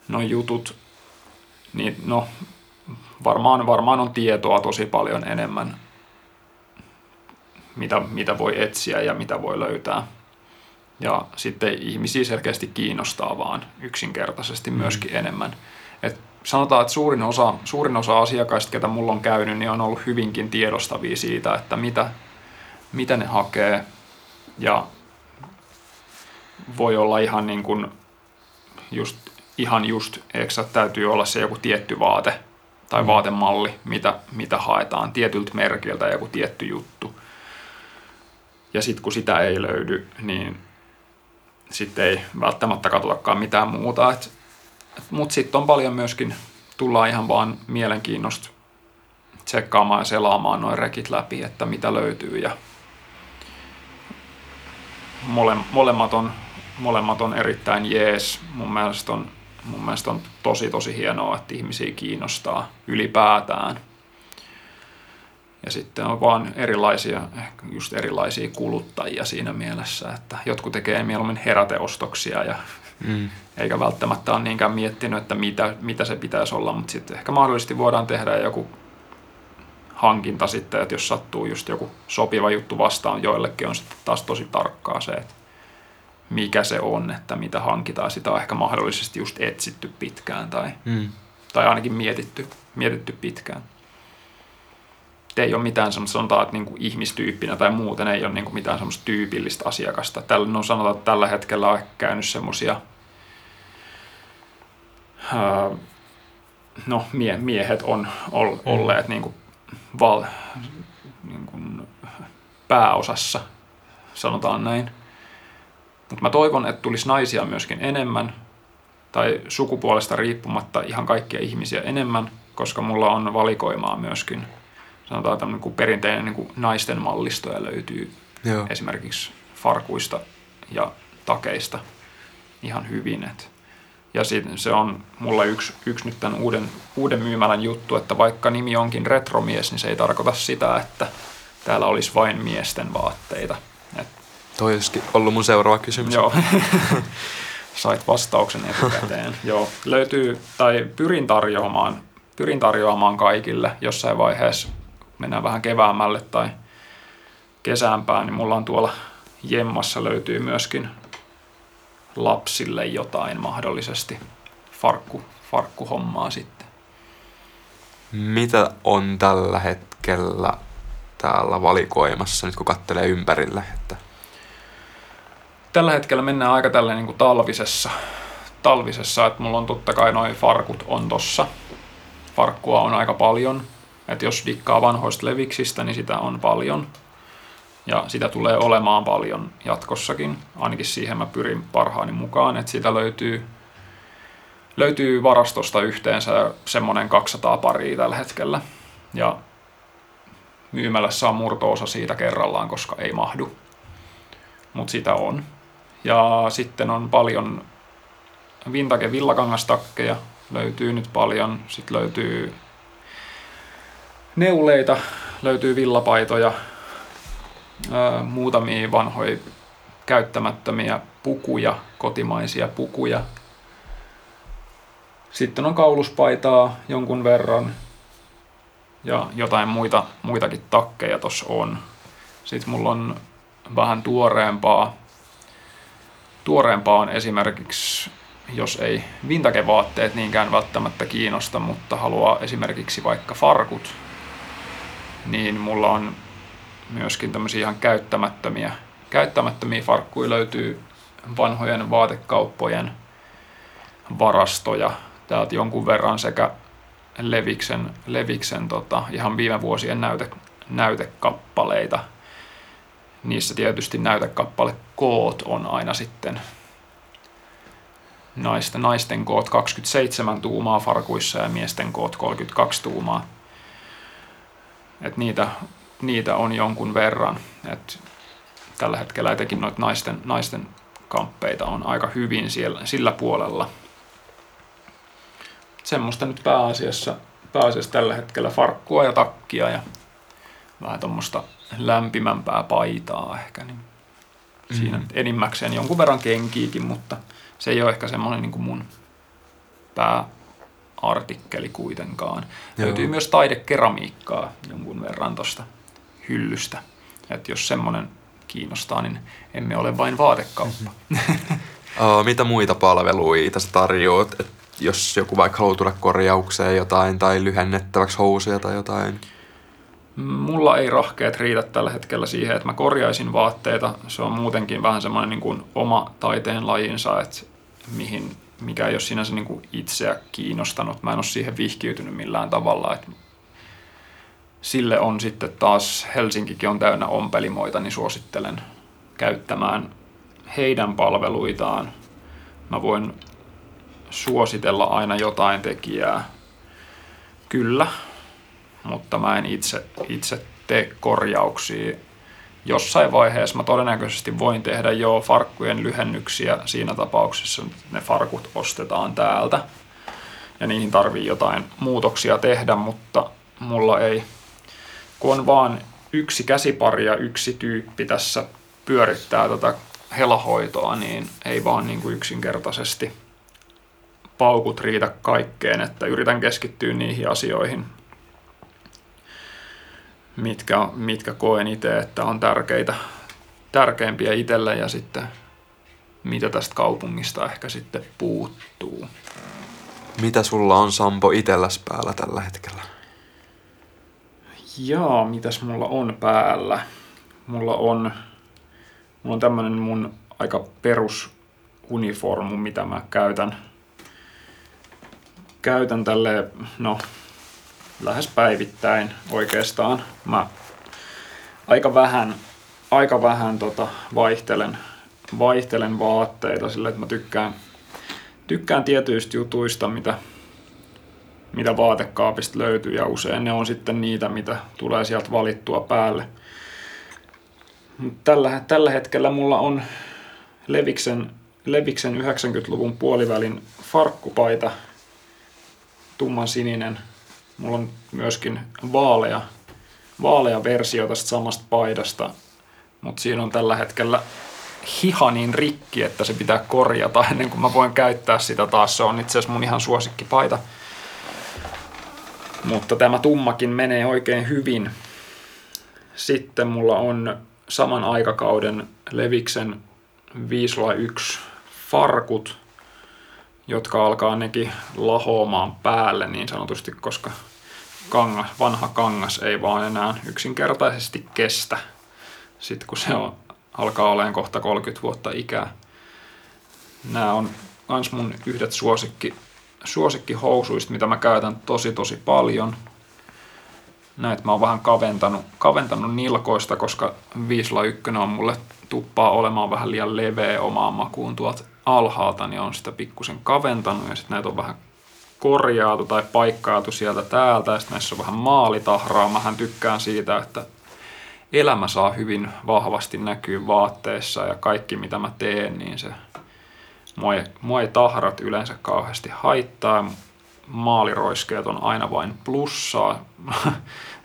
noi jutut, niin no, varmaan, varmaan on tietoa tosi paljon enemmän, mitä, mitä voi etsiä ja mitä voi löytää. Ja sitten ihmisiä selkeästi kiinnostaa vaan yksinkertaisesti mm. myöskin enemmän. Et sanotaan, että suurin osa, suurin osa asiakkaista, ketä mulla on käynyt, niin on ollut hyvinkin tiedostavia siitä, että mitä, mitä ne hakee. Ja voi olla ihan niin kuin just, ihan just, eikö täytyy olla se joku tietty vaate tai mm. vaatemalli, mitä, mitä haetaan tietyltä merkiltä, joku tietty juttu. Ja sitten kun sitä ei löydy, niin sitten ei välttämättä katsotakaan mitään muuta. Et, et, Mutta sitten on paljon myöskin, tullaan ihan vaan mielenkiinnosta tsekkaamaan ja selaamaan noin rekit läpi, että mitä löytyy. Ja mole, molemmat, on, molemmat on erittäin jees. Mun mielestä on, mun mielestä on tosi tosi hienoa, että ihmisiä kiinnostaa ylipäätään ja sitten on vaan erilaisia, just erilaisia kuluttajia siinä mielessä, että jotkut tekee mieluummin heräteostoksia ja mm. eikä välttämättä ole niinkään miettinyt, että mitä, mitä se pitäisi olla, mutta sitten ehkä mahdollisesti voidaan tehdä joku hankinta sitten, että jos sattuu just joku sopiva juttu vastaan, joillekin on sitten taas tosi tarkkaa se, että mikä se on, että mitä hankitaan. Sitä on ehkä mahdollisesti just etsitty pitkään tai, mm. tai ainakin mietitty, mietitty pitkään ei ole mitään semmoista, sanotaan, että niin kuin ihmistyyppinä tai muuten ei ole niin kuin mitään semmoista tyypillistä asiakasta. Tällä, no sanotaan, että tällä hetkellä on käynyt semmoisia, no mie, miehet on mm. olleet niin kuin val, niin kuin pääosassa, sanotaan näin. Mutta mä toivon, että tulisi naisia myöskin enemmän, tai sukupuolesta riippumatta ihan kaikkia ihmisiä enemmän, koska mulla on valikoimaa myöskin – sanotaan tämmöinen kuin perinteinen niin kuin naisten mallistoja löytyy Joo. esimerkiksi farkuista ja takeista ihan hyvin. Et. Ja sit se on mulla yksi, yksi nyt tämän uuden, uuden myymälän juttu, että vaikka nimi onkin retromies, niin se ei tarkoita sitä, että täällä olisi vain miesten vaatteita. Et. Toi olisikin ollut mun seuraava kysymys. Joo. Sait vastauksen etukäteen. Joo, löytyy, tai pyrin tarjoamaan, pyrin tarjoamaan kaikille jossain vaiheessa mennään vähän keväämmälle tai kesäämpään, niin mulla on tuolla Jemmassa löytyy myöskin lapsille jotain mahdollisesti farkku, farkkuhommaa sitten. Mitä on tällä hetkellä täällä valikoimassa, nyt kun katselee ympärille? Että... Tällä hetkellä mennään aika tällä niin kuin talvisessa, talvisessa, että mulla on totta kai noin farkut on tossa. Farkkua on aika paljon, että jos dikkaa vanhoista leviksistä, niin sitä on paljon. Ja sitä tulee olemaan paljon jatkossakin. Ainakin siihen mä pyrin parhaani mukaan, että sitä löytyy, löytyy varastosta yhteensä semmoinen 200 paria tällä hetkellä. Ja myymälässä on murtoosa siitä kerrallaan, koska ei mahdu. Mutta sitä on. Ja sitten on paljon vintage villakangastakkeja, löytyy nyt paljon. Sitten löytyy neuleita, löytyy villapaitoja, muutamia vanhoja käyttämättömiä pukuja, kotimaisia pukuja. Sitten on kauluspaitaa jonkun verran ja jotain muita, muitakin takkeja tossa on. Sitten mulla on vähän tuoreempaa. Tuoreempaa on esimerkiksi, jos ei vintage-vaatteet niinkään välttämättä kiinnosta, mutta haluaa esimerkiksi vaikka farkut, niin mulla on myöskin tämmöisiä ihan käyttämättömiä, käyttämättömiä farkkuja löytyy vanhojen vaatekauppojen varastoja täältä jonkun verran sekä Leviksen, Leviksen tota, ihan viime vuosien näyte, näytekappaleita. Niissä tietysti näytekappale koot on aina sitten naisten, naisten koot 27 tuumaa farkuissa ja miesten koot 32 tuumaa. Et niitä niitä on jonkun verran. Et tällä hetkellä etenkin noita naisten, naisten kamppeita on aika hyvin siellä, sillä puolella. Semmoista nyt pääasiassa, pääasiassa tällä hetkellä farkkua ja takkia ja vähän tuommoista lämpimämpää paitaa ehkä. Niin mm. Siinä nyt enimmäkseen jonkun verran kenkiikin, mutta se ei ole ehkä semmoinen niin kuin mun pää, artikkeli kuitenkaan. Joo. Löytyy myös taidekeramiikkaa jonkun verran tuosta hyllystä. Että jos semmoinen kiinnostaa, niin emme ole vain vaatekauppa. uh, mitä muita palveluita sä tarjoat? Et jos joku vaikka haluaa tulla korjaukseen jotain tai lyhennettäväksi housuja tai jotain? Mulla ei rahkeet riitä tällä hetkellä siihen, että mä korjaisin vaatteita. Se on muutenkin vähän semmoinen niin kuin oma taiteen lajinsa, että mihin, mikä ei ole sinänsä niin kuin itseä kiinnostanut. Mä en ole siihen vihkiytynyt millään tavalla. Että sille on sitten taas, Helsinkikin on täynnä ompelimoita, niin suosittelen käyttämään heidän palveluitaan. Mä voin suositella aina jotain tekijää, kyllä, mutta mä en itse, itse tee korjauksia. Jossain vaiheessa mä todennäköisesti voin tehdä jo farkkujen lyhennyksiä siinä tapauksessa, että ne farkut ostetaan täältä. Ja niihin tarvii jotain muutoksia tehdä, mutta mulla ei kun on vaan yksi käsipari ja yksi tyyppi tässä pyörittää tätä helahoitoa, niin ei vaan niin kuin yksinkertaisesti paukut riitä kaikkeen, että yritän keskittyä niihin asioihin, mitkä, mitkä koen itse, että on tärkeitä, tärkeimpiä itselle ja sitten mitä tästä kaupungista ehkä sitten puuttuu. Mitä sulla on Sampo itelläs päällä tällä hetkellä? Jaa, mitäs mulla on päällä? Mulla on, mulla on tämmönen mun aika perus uniformu, mitä mä käytän, käytän tälle, no, lähes päivittäin oikeastaan. Mä aika vähän, aika vähän tota, vaihtelen, vaihtelen vaatteita sillä, että mä tykkään, tykkään tietyistä jutuista, mitä, mitä vaatekaapista löytyy ja usein ne on sitten niitä, mitä tulee sieltä valittua päälle. Tällä, tällä hetkellä mulla on Leviksen, Leviksen 90-luvun puolivälin farkkupaita, tumman sininen. Mulla on myöskin vaalea, vaalea versio tästä samasta paidasta, mutta siinä on tällä hetkellä hiha niin rikki, että se pitää korjata ennen kuin mä voin käyttää sitä taas. Se on itse asiassa mun ihan suosikkipaita. paita mutta tämä tummakin menee oikein hyvin. Sitten mulla on saman aikakauden Leviksen 501 farkut, jotka alkaa nekin lahoamaan päälle niin sanotusti, koska kangas, vanha kangas ei vaan enää yksinkertaisesti kestä. Sitten kun se on, alkaa olemaan kohta 30 vuotta ikää. Nämä on kans mun yhdet suosikki, suosikkihousuista, mitä mä käytän tosi tosi paljon. Näitä mä oon vähän kaventanut, kaventanut nilkoista, koska 501 on mulle tuppaa olemaan vähän liian leveä omaan makuun tuolta alhaalta, niin on sitä pikkusen kaventanut ja sitten näitä on vähän korjaatu tai paikkaatu sieltä täältä ja sitten näissä on vähän maalitahraa. Mähän tykkään siitä, että elämä saa hyvin vahvasti näkyä vaatteissa ja kaikki mitä mä teen, niin se mua ei, mua ei tahrat yleensä kauheasti haittaa. Maaliroiskeet on aina vain plussaa.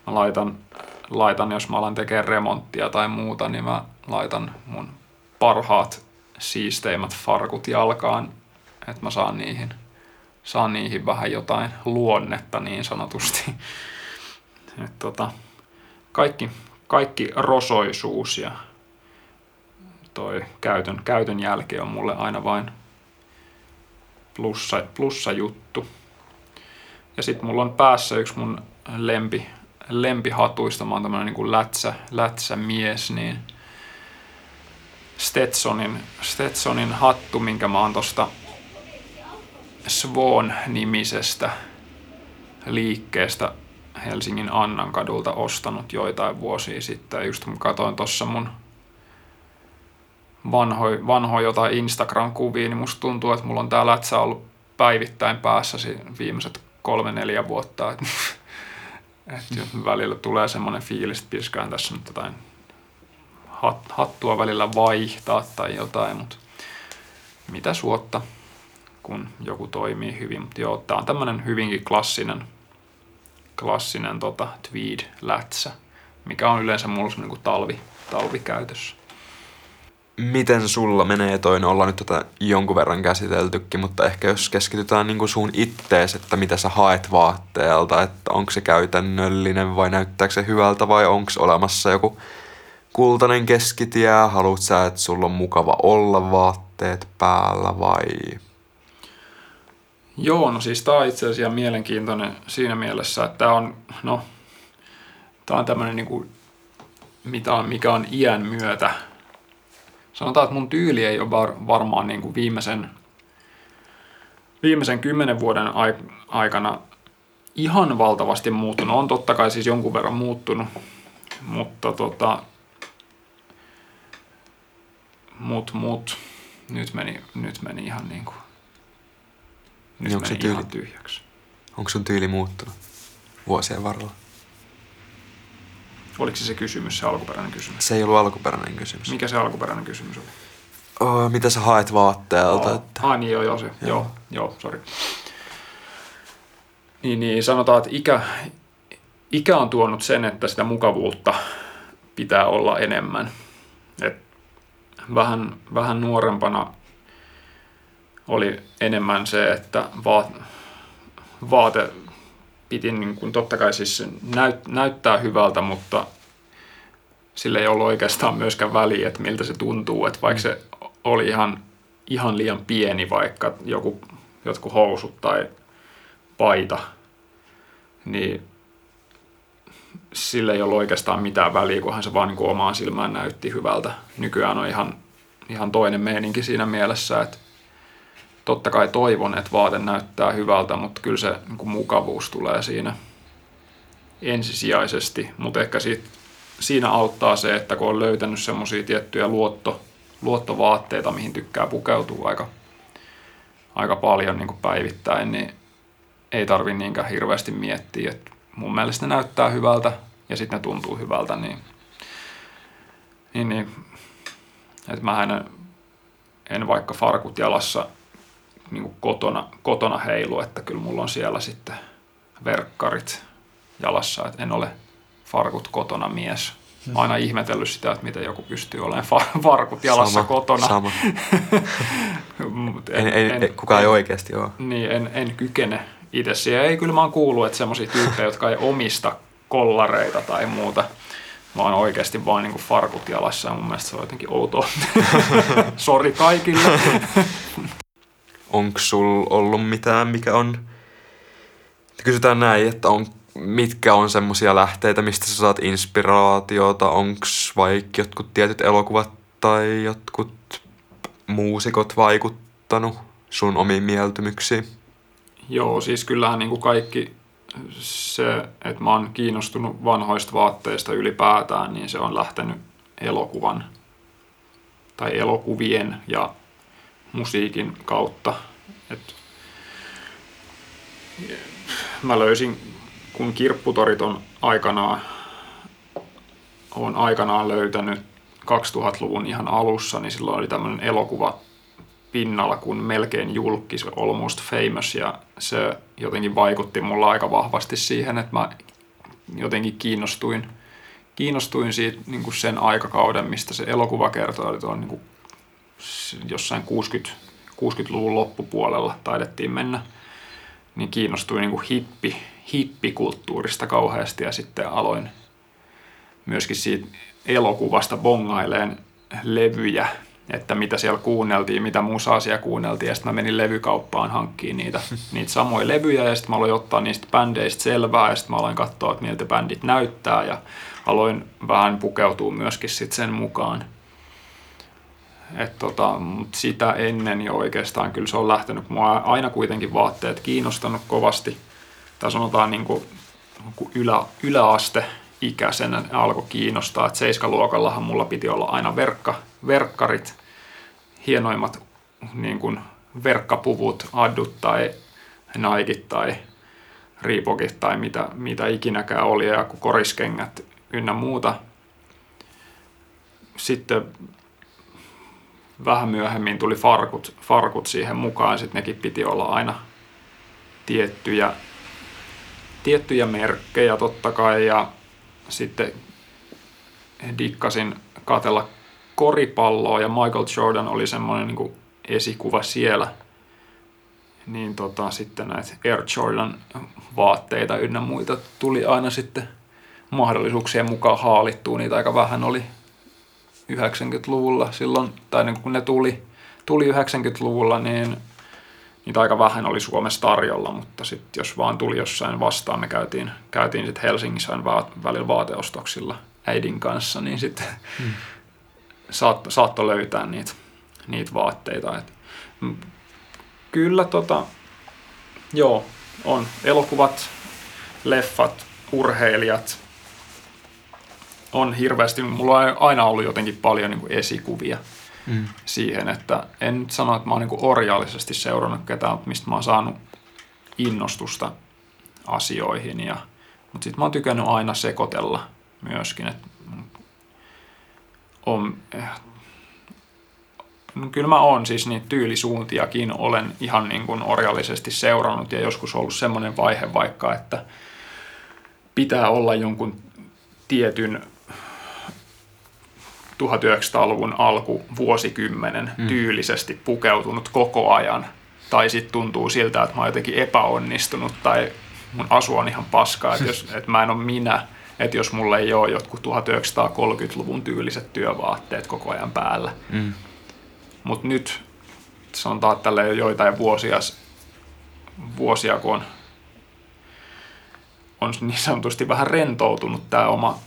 mä laitan, laitan, jos mä alan tekemään remonttia tai muuta, niin mä laitan mun parhaat siisteimmät farkut jalkaan, että mä saan niihin, saan niihin vähän jotain luonnetta niin sanotusti. Et tota, kaikki, kaikki rosoisuus ja toi käytön, käytön jälkeen on mulle aina vain plussa, plussa juttu. Ja sitten mulla on päässä yksi mun lempi, lempihatuista. Mä oon tämmönen niin lätsä, lätsä mies, niin Stetsonin, Stetsonin hattu, minkä mä oon tosta Swan-nimisestä liikkeestä Helsingin Annan kadulta ostanut joitain vuosia sitten. Just kun katsoin tuossa mun vanhoja vanho jotain Instagram-kuvia, niin musta tuntuu, että mulla on tää lätsä ollut päivittäin päässä viimeiset kolme-neljä vuotta. Et, et välillä tulee semmoinen fiilis, että pitäisikään tässä nyt jotain hattua välillä vaihtaa tai jotain, mutta mitä suotta, kun joku toimii hyvin. Mutta joo, tää on tämmönen hyvinkin klassinen, klassinen tota, tweed-lätsä, mikä on yleensä mulla niin talvi, talvikäytössä miten sulla menee toi, no ollaan nyt tätä jonkun verran käsiteltykin, mutta ehkä jos keskitytään niin kuin sun ittees, että mitä sä haet vaatteelta, että onko se käytännöllinen vai näyttääkö se hyvältä vai onko olemassa joku kultainen keskitie, haluat sä, että sulla on mukava olla vaatteet päällä vai? Joo, no siis tää on itse asiassa mielenkiintoinen siinä mielessä, että tää on, no, tää on tämmönen niinku, mitä on, mikä on iän myötä sanotaan, että mun tyyli ei ole var, varmaan niin kuin viimeisen, viimeisen kymmenen vuoden aikana ihan valtavasti muuttunut. On totta kai siis jonkun verran muuttunut, mutta tota, mut, mut, nyt meni, nyt meni ihan niin kuin, nyt niin meni tyyli, ihan tyhjäksi. Onko sun tyyli muuttunut vuosien varrella? Oliko se se kysymys, se alkuperäinen kysymys? Se ei ollut alkuperäinen kysymys. Mikä se alkuperäinen kysymys oli? Oh, mitä sä haet vaatteelta? Oh. Että... Ah, niin joo, joo, se. Joo, joo, joo sorry. Niin, niin, sanotaan, että ikä, ikä on tuonut sen, että sitä mukavuutta pitää olla enemmän. Et vähän, vähän nuorempana oli enemmän se, että vaat, vaate piti niin kuin, totta kai siis näyt, näyttää hyvältä, mutta sillä ei ollut oikeastaan myöskään väliä, että miltä se tuntuu. Että vaikka se oli ihan, ihan liian pieni, vaikka joku, jotkut housut tai paita, niin sillä ei ollut oikeastaan mitään väliä, kunhan se vaan niin kuin omaan silmään näytti hyvältä. Nykyään on ihan, ihan toinen meininki siinä mielessä, että totta kai toivon, että vaate näyttää hyvältä, mutta kyllä se niin kuin mukavuus tulee siinä ensisijaisesti. Mutta ehkä siitä, siinä auttaa se, että kun on löytänyt semmoisia tiettyjä luotto, luottovaatteita, mihin tykkää pukeutua aika, aika paljon niin kuin päivittäin, niin ei tarvi niinkään hirveästi miettiä. Et mun mielestä ne näyttää hyvältä ja sitten ne tuntuu hyvältä, niin, niin, niin että mä en, en vaikka farkut jalassa niin kuin kotona, kotona heilu, että kyllä mulla on siellä sitten verkkarit jalassa, että en ole farkut kotona mies. Mä aina ihmetellyt sitä, että miten joku pystyy olemaan far- farkut jalassa sama, kotona. Sama. en, en, en, en, kukaan en, ei oikeasti ole. Niin, en, en kykene itse siihen. Ei, kyllä mä oon kuullut, että semmoisia tyyppejä, jotka ei omista kollareita tai muuta, mä oon oikeasti vaan niin kuin farkut jalassa ja mun mielestä se on jotenkin outoa. Sori kaikille. Onko sul ollut mitään, mikä on... Kysytään näin, että on, mitkä on semmosia lähteitä, mistä sä saat inspiraatiota? Onks vaikka jotkut tietyt elokuvat tai jotkut muusikot vaikuttanut sun omiin mieltymyksiin? Joo, siis kyllähän niin kuin kaikki se, että mä oon kiinnostunut vanhoista vaatteista ylipäätään, niin se on lähtenyt elokuvan tai elokuvien ja musiikin kautta. Et mä löysin, kun kirpputorit on aikanaan, on aikanaan löytänyt 2000-luvun ihan alussa, niin silloin oli tämmöinen elokuva pinnalla kuin melkein julkki, se Almost Famous, ja se jotenkin vaikutti mulla aika vahvasti siihen, että mä jotenkin kiinnostuin, kiinnostuin siitä niin kuin sen aikakauden, mistä se elokuva kertoo, että on niin jossain 60, 60-luvun loppupuolella taidettiin mennä, niin kiinnostuin niin kuin hippi, hippikulttuurista kauheasti ja sitten aloin myöskin siitä elokuvasta bongaileen levyjä, että mitä siellä kuunneltiin, mitä musaa siellä kuunneltiin, ja sitten mä menin levykauppaan hankkiin niitä, niitä samoja levyjä, ja sitten mä aloin ottaa niistä bändeistä selvää, ja sitten mä aloin katsoa, että miltä bändit näyttää, ja aloin vähän pukeutua myöskin sit sen mukaan. Et tota, mut sitä ennen jo oikeastaan kyllä se on lähtenyt. Mua aina kuitenkin vaatteet kiinnostanut kovasti. Tai sanotaan niin kuin ylä, yläaste ikäisenä alkoi kiinnostaa. Et seiskaluokallahan mulla piti olla aina verkka, verkkarit, hienoimmat niin kuin verkkapuvut, addut tai naikit tai riipokit tai mitä, mitä ikinäkään oli ja koriskengät ynnä muuta. Sitten vähän myöhemmin tuli farkut, farkut siihen mukaan, sitten nekin piti olla aina tiettyjä, tiettyjä merkkejä totta kai ja sitten dikkasin katella koripalloa ja Michael Jordan oli semmoinen niin esikuva siellä. Niin tota, sitten näitä Air Jordan vaatteita ynnä muita tuli aina sitten mahdollisuuksien mukaan haalittua. Niitä aika vähän oli 90-luvulla silloin, tai niin kun ne tuli, tuli 90-luvulla, niin niitä aika vähän oli Suomessa tarjolla, mutta sitten jos vaan tuli jossain vastaan, me käytiin, käytiin sitten Helsingissä välillä vaateostoksilla äidin kanssa, niin sitten hmm. saat, saattoi löytää niitä, niitä vaatteita. Et, kyllä tota, joo, on elokuvat, leffat, urheilijat, on hirveästi, mulla on aina ollut jotenkin paljon niin kuin esikuvia mm. siihen, että en nyt sano, että mä oon niin kuin orjallisesti seurannut ketään, mutta mistä mä oon saanut innostusta asioihin. Ja, mutta sitten mä oon tykännyt aina sekoitella myöskin, että on, eh, no kyllä mä oon siis niitä tyylisuuntiakin olen ihan niin kuin orjallisesti seurannut ja joskus ollut semmoinen vaihe vaikka, että pitää olla jonkun tietyn 1900-luvun alku vuosikymmenen mm. tyylisesti pukeutunut koko ajan. Tai sitten tuntuu siltä, että mä oon jotenkin epäonnistunut tai mun asu on ihan paskaa, että, jos, että mä en ole minä. Että jos mulla ei ole jotkut 1930-luvun tyyliset työvaatteet koko ajan päällä. Mm. Mutta nyt sanotaan tälle jo joitain vuosia, vuosia kun on, on niin sanotusti vähän rentoutunut tämä oma,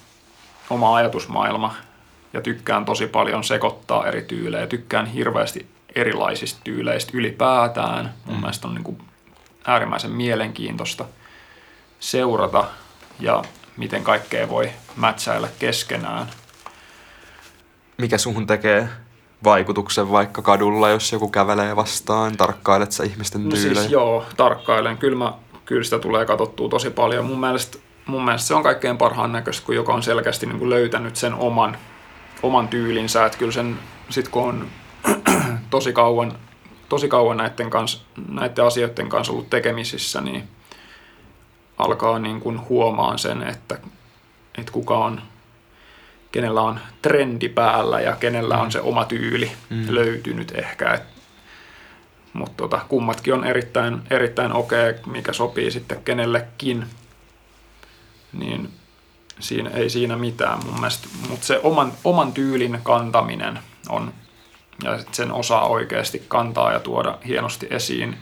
oma ajatusmaailma ja tykkään tosi paljon sekoittaa eri tyylejä. Tykkään hirveästi erilaisista tyyleistä ylipäätään. Mun mm. mielestä on niin kuin äärimmäisen mielenkiintoista seurata ja miten kaikkea voi mätsäillä keskenään. Mikä suhun tekee vaikutuksen vaikka kadulla, jos joku kävelee vastaan? Tarkkailet sä ihmisten tyylejä? No siis joo, tarkkailen. Kyllä, mä, kyllä sitä tulee katsottua tosi paljon. Mun mielestä, mun mielestä se on kaikkein parhaan näköistä, kun joka on selkeästi niin kuin löytänyt sen oman oman tyylinsä, että kyllä sen sit kun on tosi kauan, tosi kauan näiden, kanssa, näiden asioiden kanssa ollut tekemisissä, niin alkaa niin kuin huomaan sen, että, että kuka on, kenellä on trendi päällä ja kenellä on se oma tyyli mm. löytynyt ehkä. Mutta tota, kummatkin on erittäin, erittäin okei, mikä sopii sitten kenellekin. Niin siinä, ei siinä mitään mun mielestä. Mutta se oman, oman tyylin kantaminen on, ja sit sen osaa oikeasti kantaa ja tuoda hienosti esiin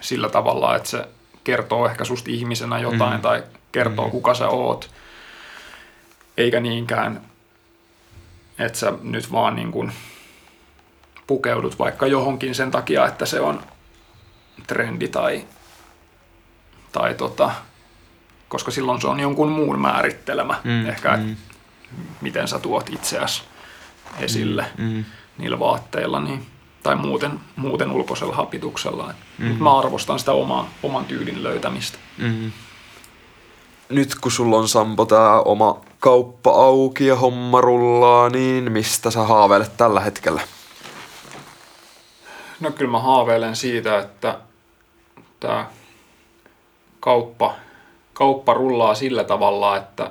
sillä tavalla, että se kertoo ehkä susta ihmisenä jotain mm. tai kertoo mm. kuka sä oot. Eikä niinkään, että sä nyt vaan niin kuin pukeudut vaikka johonkin sen takia, että se on trendi tai, tai tota, koska silloin se on jonkun muun määrittelemä mm, ehkä, mm. miten sä tuot itseäsi esille mm, mm. niillä vaatteilla niin, tai muuten, muuten ulkoisella hapituksella. Mm. Mutta mä arvostan sitä oma, oman tyylin löytämistä. Mm. Nyt kun sulla on Sampo tää oma kauppa auki ja homma rullaa, niin mistä sä haaveilet tällä hetkellä? No kyllä mä haaveilen siitä, että tämä kauppa, kauppa rullaa sillä tavalla, että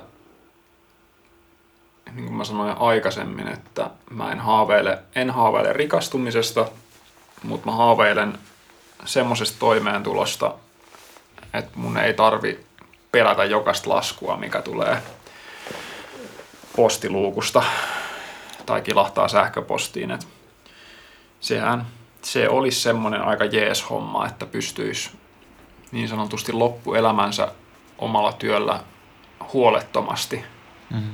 niin kuin mä sanoin aikaisemmin, että mä en haaveile, en haaveile rikastumisesta, mutta mä haaveilen semmoisesta toimeentulosta, että mun ei tarvi pelätä jokaista laskua, mikä tulee postiluukusta tai kilahtaa sähköpostiin. Et sehän se olisi semmoinen aika jees homma, että pystyisi niin sanotusti loppuelämänsä omalla työllä huolettomasti mm.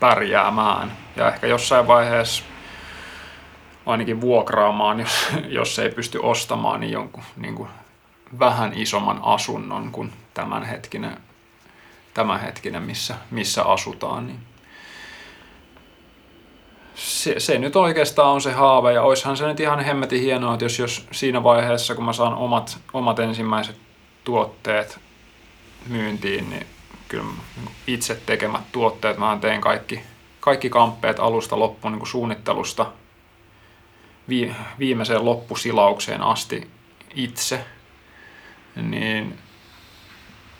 pärjäämään. Ja ehkä jossain vaiheessa ainakin vuokraamaan, jos, jos ei pysty ostamaan, niin jonkun niin kuin vähän isomman asunnon kuin tämänhetkinen, tämänhetkinen missä, missä asutaan. Niin se, se nyt oikeastaan on se haave ja oishan se nyt ihan hemmetin hienoa, että jos, jos siinä vaiheessa, kun mä saan omat, omat ensimmäiset tuotteet myyntiin, niin kyllä itse tekemät tuotteet, mä teen kaikki, kaikki kamppeet alusta loppuun niin suunnittelusta vi, viimeiseen loppusilaukseen asti itse, niin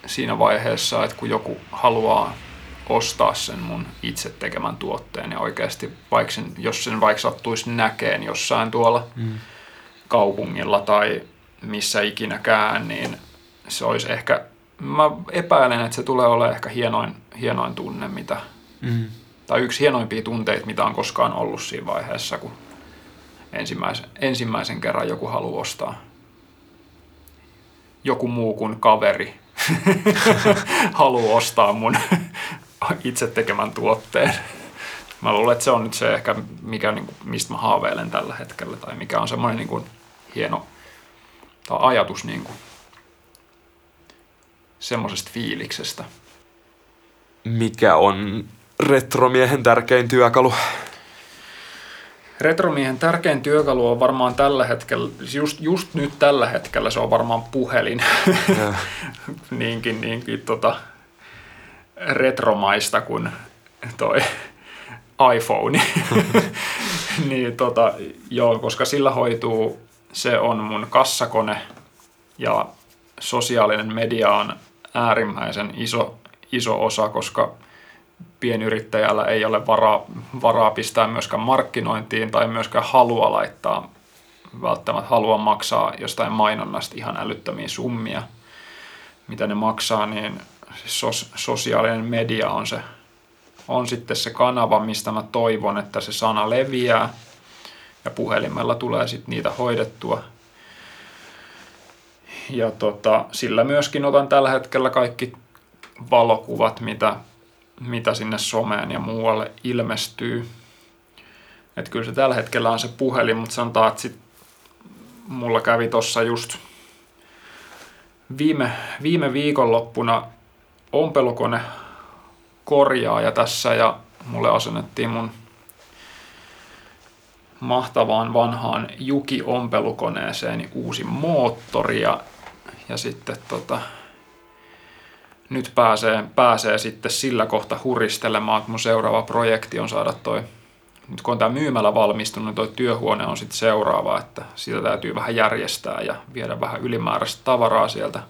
siinä vaiheessa, että kun joku haluaa ostaa sen mun itse tekemän tuotteen ja oikeasti, vaikka sen, jos sen vaikka sattuisi näkeen jossain tuolla mm. kaupungilla tai missä ikinäkään, niin se olisi ehkä, mä epäilen, että se tulee olemaan ehkä hienoin, hienoin tunne, mitä, mm. tai yksi hienoimpia tunteita, mitä on koskaan ollut siinä vaiheessa, kun ensimmäisen, ensimmäisen kerran joku haluaa ostaa joku muu kuin kaveri haluaa ostaa mun itse tekemän tuotteen. Mä luulen, että se on nyt se ehkä, mikä, niin kuin, mistä mä haaveilen tällä hetkellä, tai mikä on semmoinen niin kuin, hieno tai ajatus niin kuin, semmoisesta fiiliksestä. Mikä on retromiehen tärkein työkalu? Retromiehen tärkein työkalu on varmaan tällä hetkellä, just, just nyt tällä hetkellä se on varmaan puhelin. niinkin, niinkin tota, retromaista kuin toi iPhone. niin tota, joo, koska sillä hoituu, se on mun kassakone ja sosiaalinen media on äärimmäisen iso, iso osa, koska pienyrittäjällä ei ole varaa, varaa pistää myöskään markkinointiin tai myöskään halua laittaa, välttämättä halua maksaa jostain mainonnasta ihan älyttömiä summia, mitä ne maksaa, niin sos, sosiaalinen media on se on sitten se kanava, mistä mä toivon, että se sana leviää ja puhelimella tulee sitten niitä hoidettua. Ja tota, sillä myöskin otan tällä hetkellä kaikki valokuvat, mitä, mitä sinne someen ja muualle ilmestyy. Et kyllä se tällä hetkellä on se puhelin, mutta sanotaan, että sit mulla kävi tuossa just viime, viime viikonloppuna ompelukone korjaaja tässä ja mulle asennettiin mun mahtavaan vanhaan Juki-ompelukoneeseen uusi moottori ja, ja sitten tota, nyt pääsee, pääsee sitten sillä kohta huristelemaan, että mun seuraava projekti on saada toi, nyt kun on tämä myymällä valmistunut, niin toi työhuone on sitten seuraava, että sitä täytyy vähän järjestää ja viedä vähän ylimääräistä tavaraa sieltä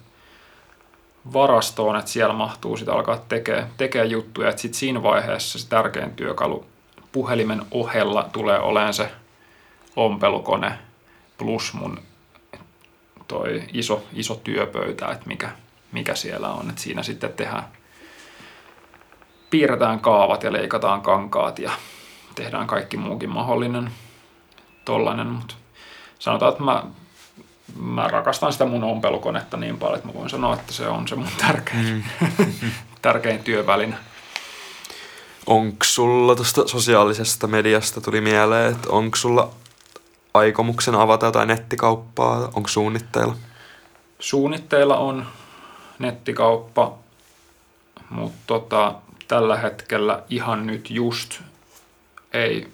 varastoon, että siellä mahtuu sitten alkaa tekemään tekee juttuja. Että sitten siinä vaiheessa se tärkein työkalu puhelimen ohella tulee olemaan se ompelukone plus mun toi iso, iso työpöytä, että mikä, mikä siellä on. Että siinä sitten tehdään, piirretään kaavat ja leikataan kankaat ja tehdään kaikki muukin mahdollinen tollanen, mutta sanotaan, että mä, mä rakastan sitä mun ompelukonetta niin paljon, että mä voin sanoa, että se on se mun tärkein, mm. tärkein työväline. Onko sulla tuosta sosiaalisesta mediasta tuli mieleen, että onko sulla aikomuksena avata jotain nettikauppaa? Onko suunnitteilla? Suunnitteilla on nettikauppa, mutta tota, tällä hetkellä ihan nyt just ei,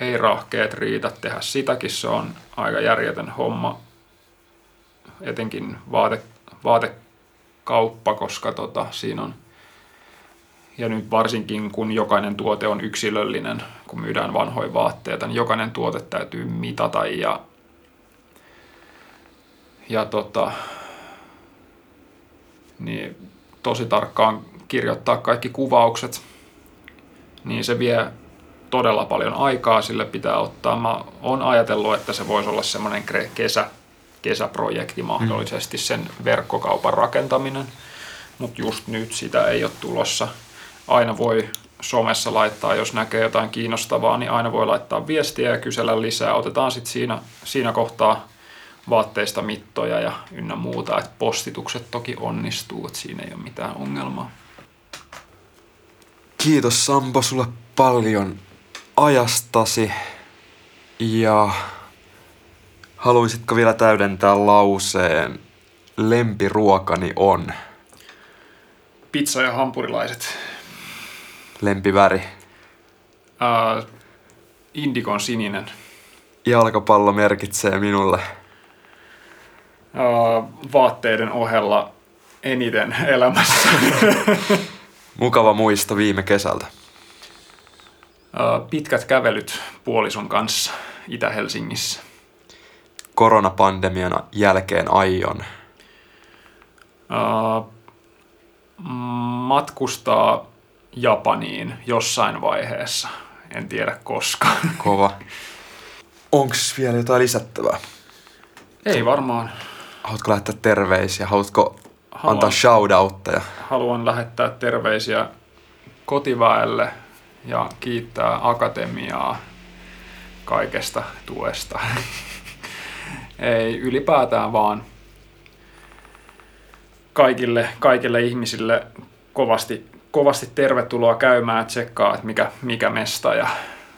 ei rahkeet riitä tehdä sitäkin. Se on aika järjetön homma, etenkin vaate, vaatekauppa, koska tota, siinä on ja nyt varsinkin kun jokainen tuote on yksilöllinen, kun myydään vanhoja vaatteita, niin jokainen tuote täytyy mitata ja, ja tota, niin tosi tarkkaan kirjoittaa kaikki kuvaukset, niin se vie todella paljon aikaa, sille pitää ottaa. Mä oon ajatellut, että se voisi olla semmoinen kesä, kesäprojekti mahdollisesti, sen verkkokaupan rakentaminen, mutta just nyt sitä ei ole tulossa. Aina voi somessa laittaa, jos näkee jotain kiinnostavaa, niin aina voi laittaa viestiä ja kysellä lisää. Otetaan sitten siinä, siinä kohtaa vaatteista mittoja ja ynnä muuta, että postitukset toki onnistuu, että siinä ei ole mitään ongelmaa. Kiitos Sampo sulle paljon ajastasi ja haluaisitko vielä täydentää lauseen lempiruokani on? Pizza ja hampurilaiset. Lempiväri? Uh, indikon sininen. Jalkapallo merkitsee minulle vaatteiden ohella eniten elämässä. Mukava muisto viime kesältä. Pitkät kävelyt puolison kanssa Itä-Helsingissä. Koronapandemian jälkeen aion. Matkustaa Japaniin jossain vaiheessa. En tiedä koska. Kova. Onks vielä jotain lisättävää? Ei varmaan. Haluatko lähettää terveisiä? Haluatko haluan, antaa shoutoutteja? Haluan lähettää terveisiä kotiväelle ja kiittää akatemiaa kaikesta tuesta. Ei ylipäätään vaan kaikille, kaikille ihmisille kovasti, kovasti tervetuloa käymään tsekkaa, että mikä, mikä mesta. Ja,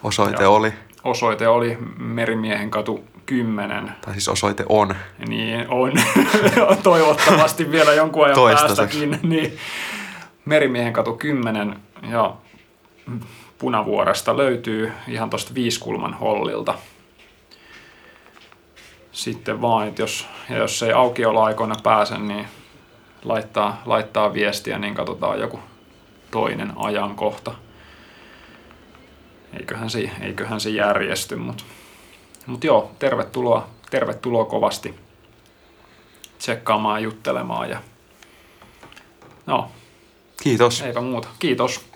osoite ja oli? Osoite oli Merimiehen katu 10. Tai siis osoite on. Niin, on. Toivottavasti vielä jonkun ajan päästäkin. Niin. Merimiehen katu 10 ja Punavuoresta löytyy ihan tuosta Viiskulman hollilta. Sitten vaan, että jos, ja jos ei aukiolla-aikoina pääse, niin laittaa, laittaa viestiä, niin katsotaan joku toinen ajankohta. Eiköhän se, eiköhän se järjesty, mutta mutta joo, tervetuloa, tervetuloa kovasti tsekkaamaan ja juttelemaan. Ja... No, Kiitos. Eipä muuta. Kiitos.